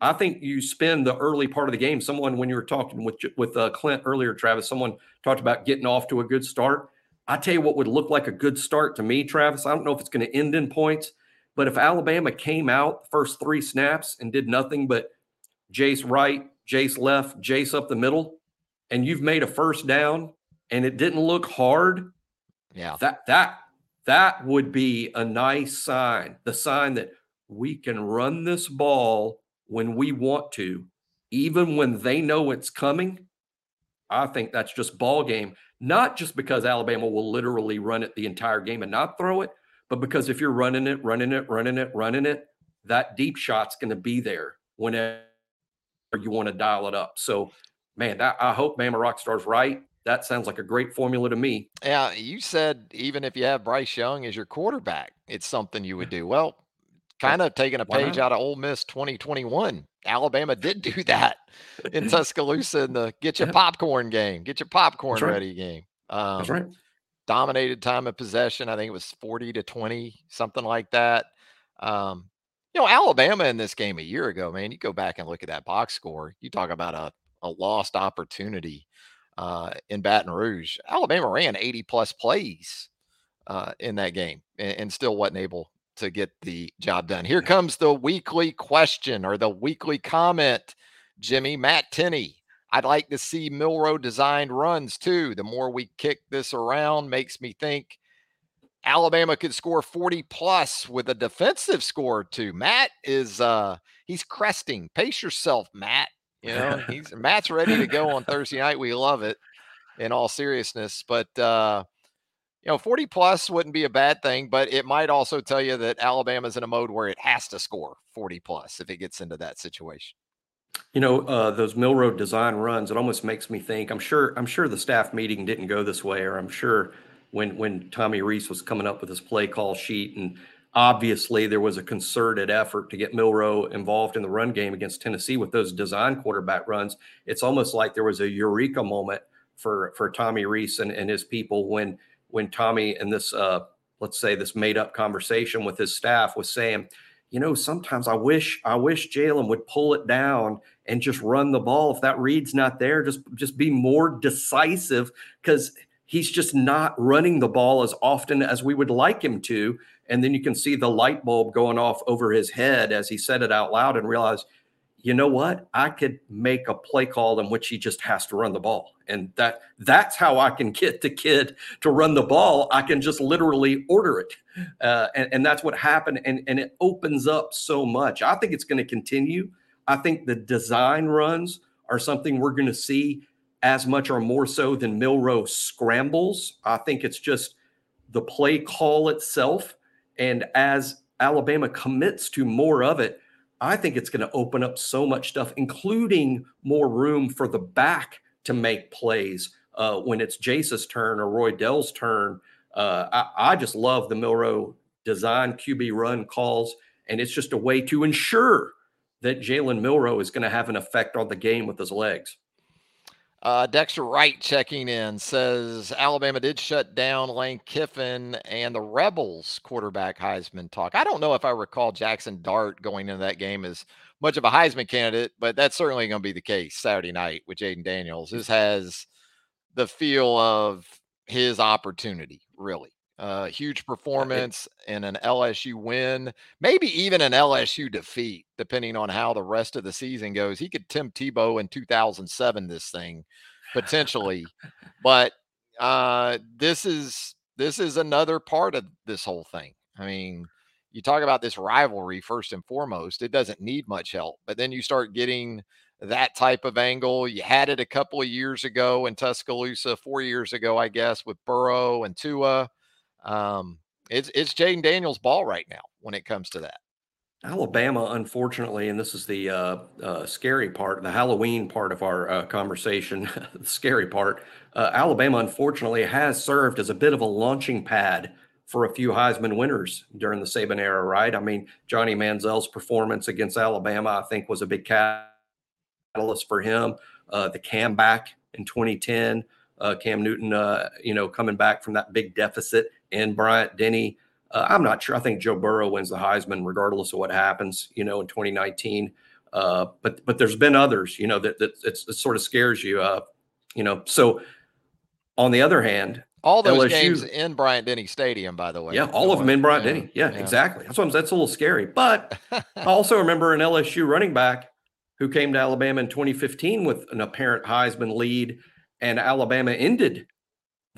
I think you spend the early part of the game. Someone, when you were talking with with uh, Clint earlier, Travis, someone talked about getting off to a good start. I tell you what would look like a good start to me, Travis. I don't know if it's going to end in points, but if Alabama came out first three snaps and did nothing but Jase right, Jase left, Jase up the middle, and you've made a first down and it didn't look hard, yeah, that that that would be a nice sign. The sign that we can run this ball when we want to, even when they know it's coming, I think that's just ball game. Not just because Alabama will literally run it the entire game and not throw it, but because if you're running it, running it, running it, running it, that deep shot's going to be there whenever you want to dial it up. So, man, that, I hope Bama Rockstar's right. That sounds like a great formula to me. Yeah, you said even if you have Bryce Young as your quarterback, it's something you would do. Well, kind of taking a page out of Ole Miss 2021. Alabama did do that in Tuscaloosa in the get your popcorn game, get your popcorn right. ready game. Um, That's right. Dominated time of possession. I think it was 40 to 20, something like that. Um, you know, Alabama in this game a year ago, man, you go back and look at that box score. You talk about a, a lost opportunity uh, in Baton Rouge. Alabama ran 80 plus plays uh, in that game and, and still wasn't able to get the job done. Here comes the weekly question or the weekly comment. Jimmy Matt Tenney. I'd like to see Milroe designed runs too. The more we kick this around, makes me think Alabama could score 40 plus with a defensive score too. Matt is uh he's cresting. Pace yourself, Matt. You know, he's Matt's ready to go on Thursday night. We love it in all seriousness. But uh you know, 40 plus wouldn't be a bad thing, but it might also tell you that Alabama's in a mode where it has to score 40 plus if it gets into that situation. You know, uh, those Milroe design runs, it almost makes me think. I'm sure. I'm sure the staff meeting didn't go this way, or I'm sure when when Tommy Rees was coming up with his play call sheet, and obviously there was a concerted effort to get Milroe involved in the run game against Tennessee with those design quarterback runs. It's almost like there was a eureka moment for for Tommy Rees and, and his people when when Tommy and this uh, let's say this made up conversation with his staff was saying you know, sometimes I wish I wish Jalen would pull it down and just run the ball. If that read's not there, just just be more decisive because he's just not running the ball as often as we would like him to. And then you can see the light bulb going off over his head as he said it out loud and realize, you know what? I could make a play call in which he just has to run the ball. And that that's how I can get the kid to run the ball. I can just literally order it. Uh, and, and that's what happened. And, and it opens up so much. I think it's going to continue. I think the design runs are something we're going to see as much or more so than Milroe scrambles. I think it's just the play call itself. And as Alabama commits to more of it, I think it's going to open up so much stuff, including more room for the back to make plays uh, when it's Jase's turn or Roydell's turn. Uh, I, I, just love the Milroe design QB run calls, and it's just a way to ensure that Jalen Milroe is going to have an effect on the game with his legs. Uh, Dexter Wright checking in says Alabama did shut down Lane Kiffin and the Rebels quarterback Heisman talk. I don't know if I recall Jackson Dart going into that game as much of a Heisman candidate, but that's certainly going to be the case Saturday night with Jayden Daniels. This has the feel of his opportunity, really. Uh, huge performance and an LSU win, maybe even an LSU defeat, depending on how the rest of the season goes. He could Tim Tebow in 2007 this thing potentially, but uh, this is this is another part of this whole thing. I mean, you talk about this rivalry first and foremost. It doesn't need much help, but then you start getting that type of angle. You had it a couple of years ago in Tuscaloosa, four years ago, I guess, with Burrow and Tua. Um, it's it's Jayden Daniels' ball right now when it comes to that. Alabama, unfortunately, and this is the uh, uh, scary part, the Halloween part of our uh, conversation, the scary part. Uh, Alabama, unfortunately, has served as a bit of a launching pad for a few Heisman winners during the Saban era, right? I mean, Johnny Manziel's performance against Alabama, I think, was a big catalyst for him. Uh, the Cam back in 2010, uh, Cam Newton, you know, coming back from that big deficit and Bryant Denny. Uh, I'm not sure. I think Joe Burrow wins the Heisman regardless of what happens, you know, in 2019. Uh, but but there's been others, you know, that that it sort of scares you. Uh, you know, so on the other hand, all those LSU, games in Bryant Denny Stadium, by the way. Yeah, all of them in Bryant yeah, Denny. Yeah, yeah, exactly. That's what that's a little scary. But I also remember an LSU running back who came to Alabama in 2015 with an apparent Heisman lead, and Alabama ended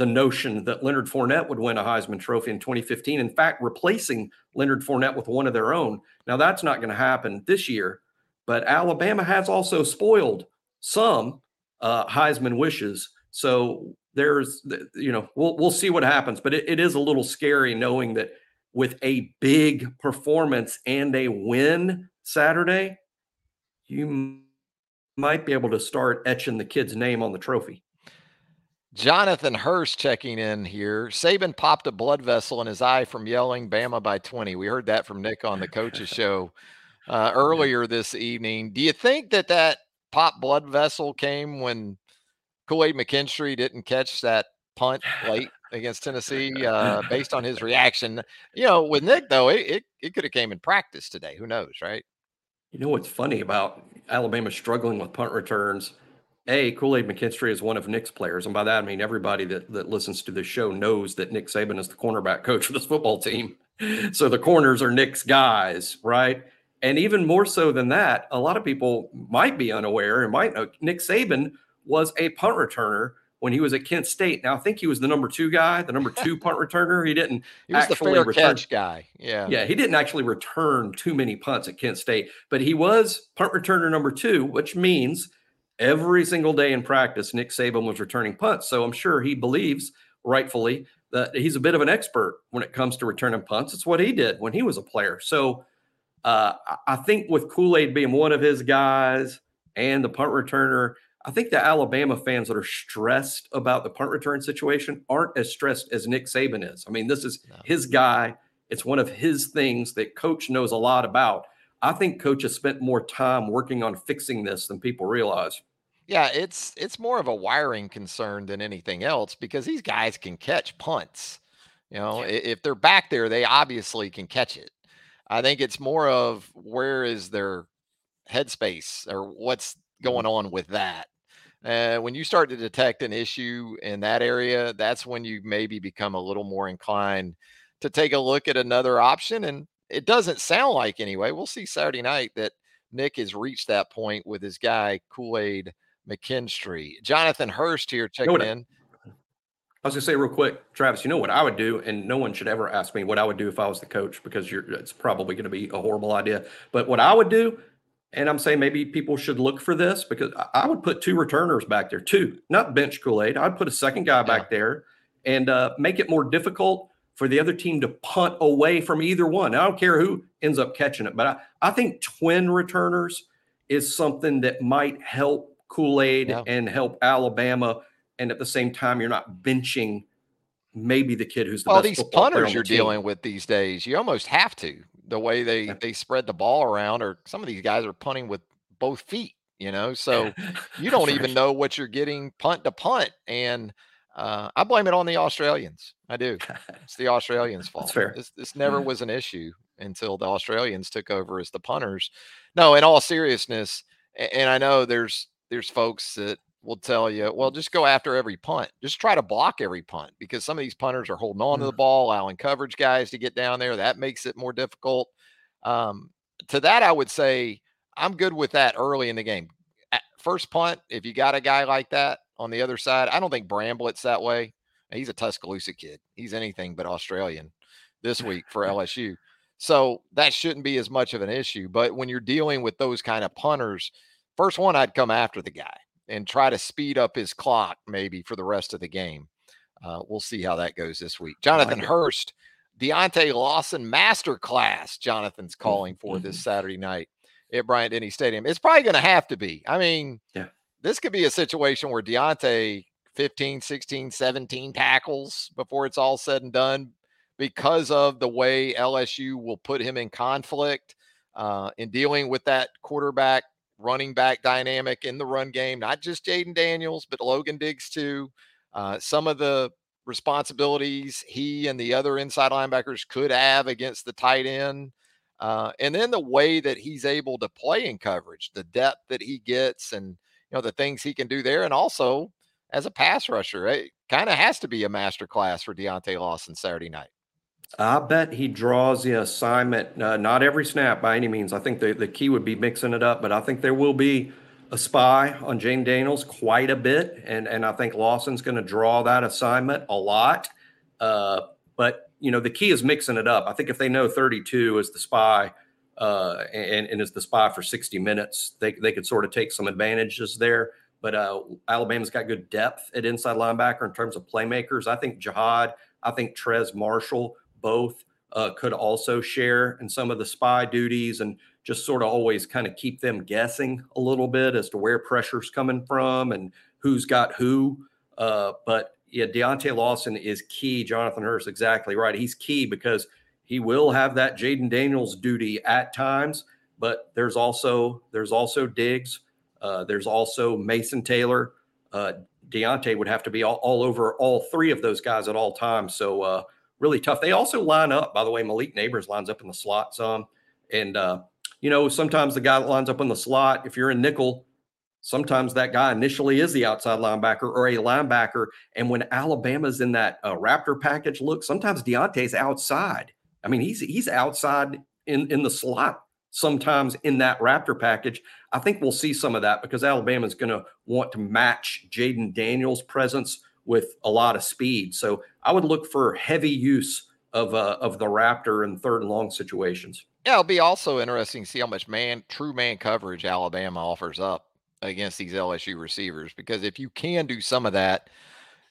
the notion that Leonard Fournette would win a Heisman Trophy in 2015. In fact, replacing Leonard Fournette with one of their own. Now, that's not going to happen this year, but Alabama has also spoiled some uh, Heisman wishes. So there's, you know, we'll we'll see what happens. But it, it is a little scary knowing that with a big performance and a win Saturday, you might be able to start etching the kid's name on the trophy. Jonathan Hurst checking in here. Saban popped a blood vessel in his eye from yelling Bama by 20. We heard that from Nick on the coach's show uh, earlier this evening. Do you think that that pop blood vessel came when Kool Aid McKinstry didn't catch that punt late against Tennessee uh, based on his reaction? You know, with Nick, though, it, it, it could have came in practice today. Who knows, right? You know what's funny about Alabama struggling with punt returns? A, Kool Aid McKinstry is one of Nick's players. And by that, I mean everybody that, that listens to this show knows that Nick Saban is the cornerback coach of this football team. so the corners are Nick's guys, right? And even more so than that, a lot of people might be unaware and might know Nick Saban was a punt returner when he was at Kent State. Now I think he was the number two guy, the number two punt returner. He didn't He was the actually fair return. catch guy. Yeah. Yeah, he didn't actually return too many punts at Kent State, but he was punt returner number two, which means every single day in practice, Nick Saban was returning punts. So I'm sure he believes, rightfully, that he's a bit of an expert when it comes to returning punts. It's what he did when he was a player. So uh, I- think with Kool Aid being one of his guys and the punt returner, I think the Alabama fans that are stressed about the punt return situation aren't as stressed as Nick Saban is. I mean, this is No. his guy. It's one of his things that coach knows a lot about. I think coach has spent more time working on fixing this than people realize. Yeah, it's it's more of a wiring concern than anything else because these guys can catch punts. You know, i- if they're back there, they obviously can catch it. I think it's more of where is their headspace or what's going on with that. Uh, when you start to detect an issue in that area, that's when you maybe become a little more inclined to take a look at another option. And it doesn't sound like, anyway, we'll see Saturday night that Nick has reached that point with his guy, Kool Aid McKinstry. Jonathan Hurst here checking what- in. I was gonna say real quick, Travis. You know what I would do, and no one should ever ask me what I would do if I was the coach because you're. It's probably going to be a horrible idea. But what I would do, and I'm saying maybe people should look for this because I- would put two returners back there, two, not bench Kool Aid. I'd put a second guy back there and uh, make it more difficult for the other team to punt away from either one. I don't care who ends up catching it, but I, I think twin returners is something that might help Kool Aid Yeah. and help Alabama and at the same time, you're not benching maybe the kid who's the Well, best these punters the you're team. dealing with these days, you almost have to. The way they Yeah. they spread the ball around, or some of these guys are punting with both feet. You know, so you don't right. even know what you're getting punt to punt, and uh, I blame it on the Australians. I do. It's the Australians' fault. fair. This this never was an issue until the Australians took over as the punters. No, in all seriousness, and I know there's there's folks that will tell you, well, just go after every punt. Just try to block every punt because some of these punters are holding on to the ball, allowing coverage guys to get down there. That makes it more difficult. Um, to that, I would say I'm good with that early in the game. At First punt, if you got a guy like that on the other side, I don't think Bramblett's that way. He's a Tuscaloosa kid. He's anything but Australian this week for LSU. So that shouldn't be as much of an issue. But when you're dealing with those kind of punters, first one, I'd come after the guy and try to speed up his clock maybe for the rest of the game. Uh, we'll see how that goes this week. Jonathan it. Hurst, Deontay Lawson masterclass, Jonathan's calling for this Saturday night at Bryant Denny Stadium. It's probably going to have to be. I mean, Yeah. this could be a situation where Deontay 15, 16, 17 tackles before it's all said and done because of the way LSU will put him in conflict uh, in dealing with that quarterback, running back dynamic in the run game. Not just Jayden Daniels, but Logan Diggs too. Uh, some of the responsibilities he and the other inside linebackers could have against the tight end. Uh, and then the way that he's able to play in coverage, the depth that he gets, and you know the things he can do there, and also as a pass rusher, it kind of has to be a master class for Deontay Lawson Saturday night. I bet he draws the assignment, uh, not every snap by any means. I think the, the key would be mixing it up, but I think there will be a spy on Jayden Daniels quite a bit. And, and I think Lawson's going to draw that assignment a lot. Uh, but, you know, the key is mixing it up. I think if they know 32 is the spy uh, and, and is the spy for 60 minutes, they, they could sort of take some advantages there. But uh, Alabama's got good depth at inside linebacker in terms of playmakers. I think Jihaad, I think Trez Marshall, both uh, could also share in some of the spy duties and just sort of always kind of keep them guessing a little bit as to where pressure's coming from and who's got who. Uh, but yeah, Deontay Lawson is key. Jonathan Hurst, exactly right. He's key because he will have that Jayden Daniels duty at times, but there's also there's also Diggs, uh, there's also Mason Taylor. Uh, Deontay would have to be all, all over all three of those guys at all times. So uh, really tough. They also line up, by the way, Malik Nabers lines up in the slot some. And, uh, you know, sometimes the guy that lines up in the slot, if you're in nickel, sometimes that guy initially is the outside linebacker or a linebacker. And when Alabama's in that uh, Raptor package look, sometimes Deontay's outside I mean, he's he's outside in in the slot sometimes in that Raptor package. I think we'll see some of that because Alabama's going to want to match Jayden Daniels' presence with a lot of speed. So I would look for heavy use of uh, of the Raptor in third and long situations. Yeah, it'll be also interesting to see how much man true man coverage Alabama offers up against these LSU receivers because if you can do some of that,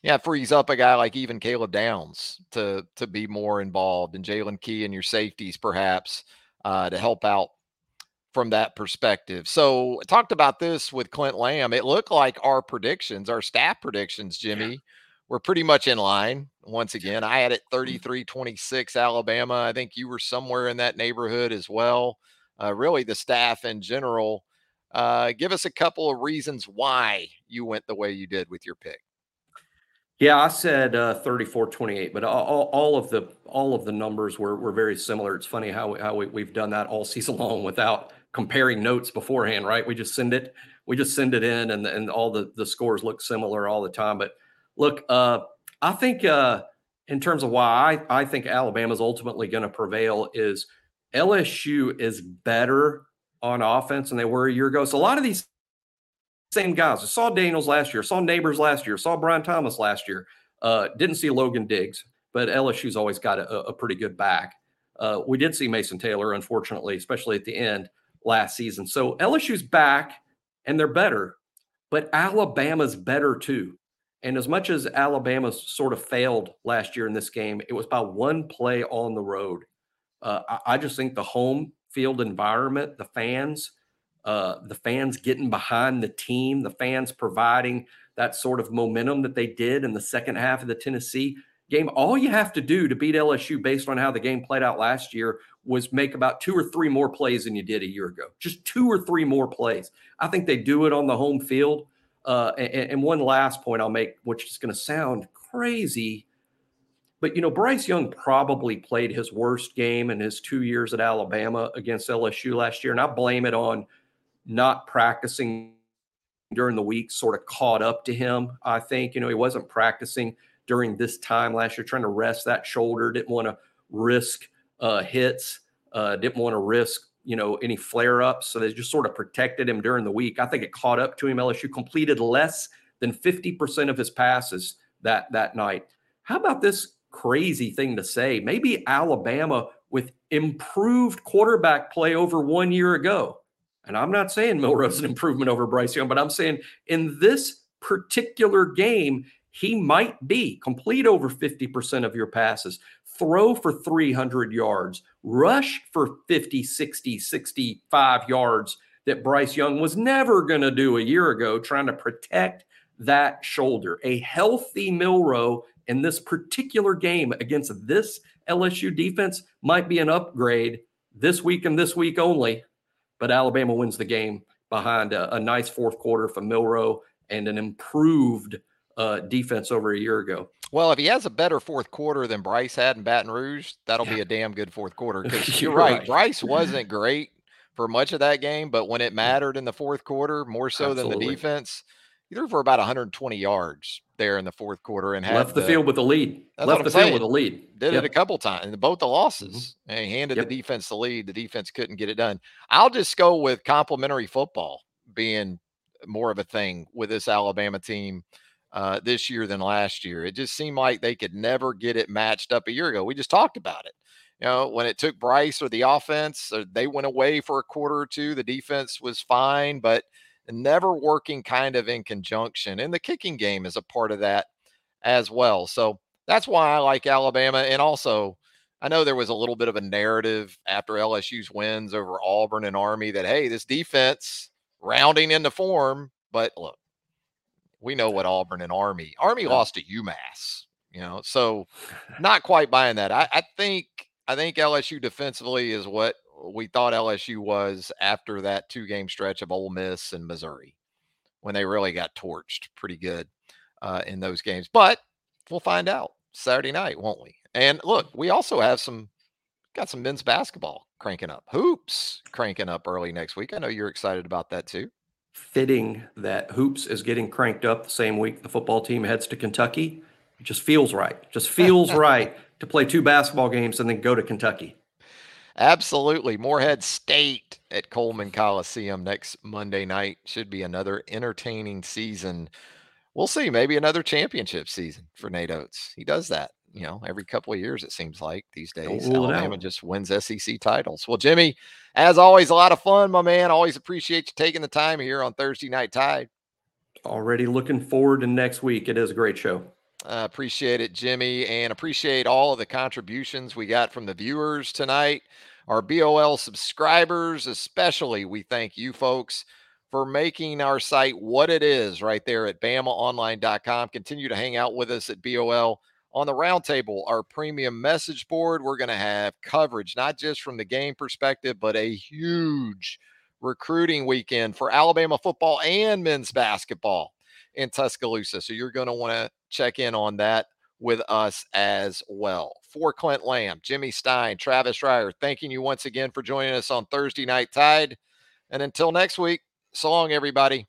yeah, it frees up a guy like even Caleb Downs to to be more involved and Jalen Key and your safeties perhaps uh, to help out from that perspective. So I talked about this with Clint Lamb. It looked like our predictions, our staff predictions, Jimmy, yeah. were pretty much in line. Once again, I had it mm. 33 26 Alabama. I think you were somewhere in that neighborhood as well. Uh, really, the staff in general. Uh, give us a couple of reasons why you went the way you did with your pick. Yeah, I said uh, 34 28, but all, all of the all of the numbers were, were very similar. It's funny how, how we, we've done that all season long without comparing notes beforehand, right? We just send it, we just send it in, and and all the the scores look similar all the time. But look, uh, I think uh, in terms of why I, I think Alabama's ultimately going to prevail is LSU is better on offense than they were a year ago. So a lot of these same guys. I saw Daniels last year, saw Nabers last year, saw Brian Thomas last year. Uh, didn't see Logan Diggs, but LSU's always got a, a pretty good back. Uh, we did see Mason Taylor, unfortunately, especially at the end last season. So LSU's back and they're better, but Alabama's better too. And as much as Alabama sort of failed last year in this game, it was by one play on the road. Uh, I, I, just think the home field environment, the fans, uh, the fans getting behind the team, the fans providing that sort of momentum that they did in the second half of the Tennessee game. All you have to do to beat LSU based on how the game played out last year was make about two or three more plays than you did a year ago. Just two or three more plays. I think they do it on the home field. Uh, and, and, one last point I'll make, which is going to sound crazy, but you know, Bryce Young probably played his worst game in his two years at Alabama against LSU last year. And I blame it on not practicing during the week sort of caught up to him. I think, you know, he wasn't practicing during this time last year, trying to rest that shoulder, didn't want to risk uh, hits, uh, didn't want to risk, you know, any flare ups. So they just sort of protected him during the week. I think it caught up to him. LSU completed less than 50% of his passes that, that night. How about this crazy thing to say? Maybe Alabama with improved quarterback play over one year ago. And I'm not saying Milroe's an improvement over Bryce Young, but I'm saying in this particular game, he might be complete over 50% of your passes, throw for 300 yards, rush for 50, 60, 65 yards that Bryce Young was never going to do a year ago, trying to protect that shoulder. A healthy Milroe in this particular game against this LSU defense might be an upgrade this week and this week only, but Alabama wins the game behind a, a nice fourth quarter from Milroe and an improved uh, defense over a year ago. Well, if he has a better fourth quarter than Bryce had in Baton Rouge, that'll yeah. be a damn good fourth quarter. Because you're, you're right. right. Bryce wasn't great for much of that game, but when it mattered in the fourth quarter, more so Absolutely. than the defense, he threw for about 120 yards there in the fourth quarter and left the, the, field with a lead. Left the saying. field with a lead. Did yep. it a couple times in both the losses mm-hmm. and he handed yep. the defense the lead. The defense couldn't get it done. I'll just go with complementary football being more of a thing with this Alabama team uh, this year than last year. It just seemed like they could never get it matched up a year ago. We just talked about it. You know, when it took Bryce or the offense, or they went away for a quarter or two. The defense was fine, but never working kind of in conjunction. And the kicking game is a part of that as well. So that's why I like Alabama. And also, I know there was a little bit of a narrative after LSU's wins over Auburn and Army that, hey, this defense rounding into form. But look, we know what Auburn and Army. Army yeah. lost to UMass, you know, so not quite buying that. I, I think I think LSU defensively is what we thought LSU was after that two game stretch of Ole Miss and Missouri when they really got torched pretty good uh, in those games. But we'll find out Saturday night, won't we? And look, we also have some got some men's basketball cranking up, hoops cranking up early next week. I know you're excited about that too fitting that hoops is getting cranked up the same week the football team heads to Kentucky. It just feels right. Just feels right to play two basketball games and then go to Kentucky. Absolutely. Morehead State at Coleman Coliseum next Monday night. Should be another entertaining season. We'll see. Maybe another championship season for Nate Oats. He does that, you know, every couple of years, it seems like these days. Alabama just wins SEC titles. Well, Jimmy, as always, a lot of fun, my man. Always appreciate you taking the time here on Thursday Night Tide. Already looking forward to next week. It is a great show. Uh, appreciate it, Jimmy, and appreciate all of the contributions we got from the viewers tonight. Our BOL subscribers, especially, we thank you folks for making our site what it is right there at BamaOnline.com. Continue to hang out with us at BOL on the roundtable, our premium message board. We're going to have coverage, not just from the game perspective, but a huge recruiting weekend for Alabama football and men's basketball in Tuscaloosa. So you're going to want to check in on that with us as well. For Clint Lamb, Jimmy Stein, Travis Reier, thanking you once again for joining us on Thursday Night Tide. And until next week, so long, everybody.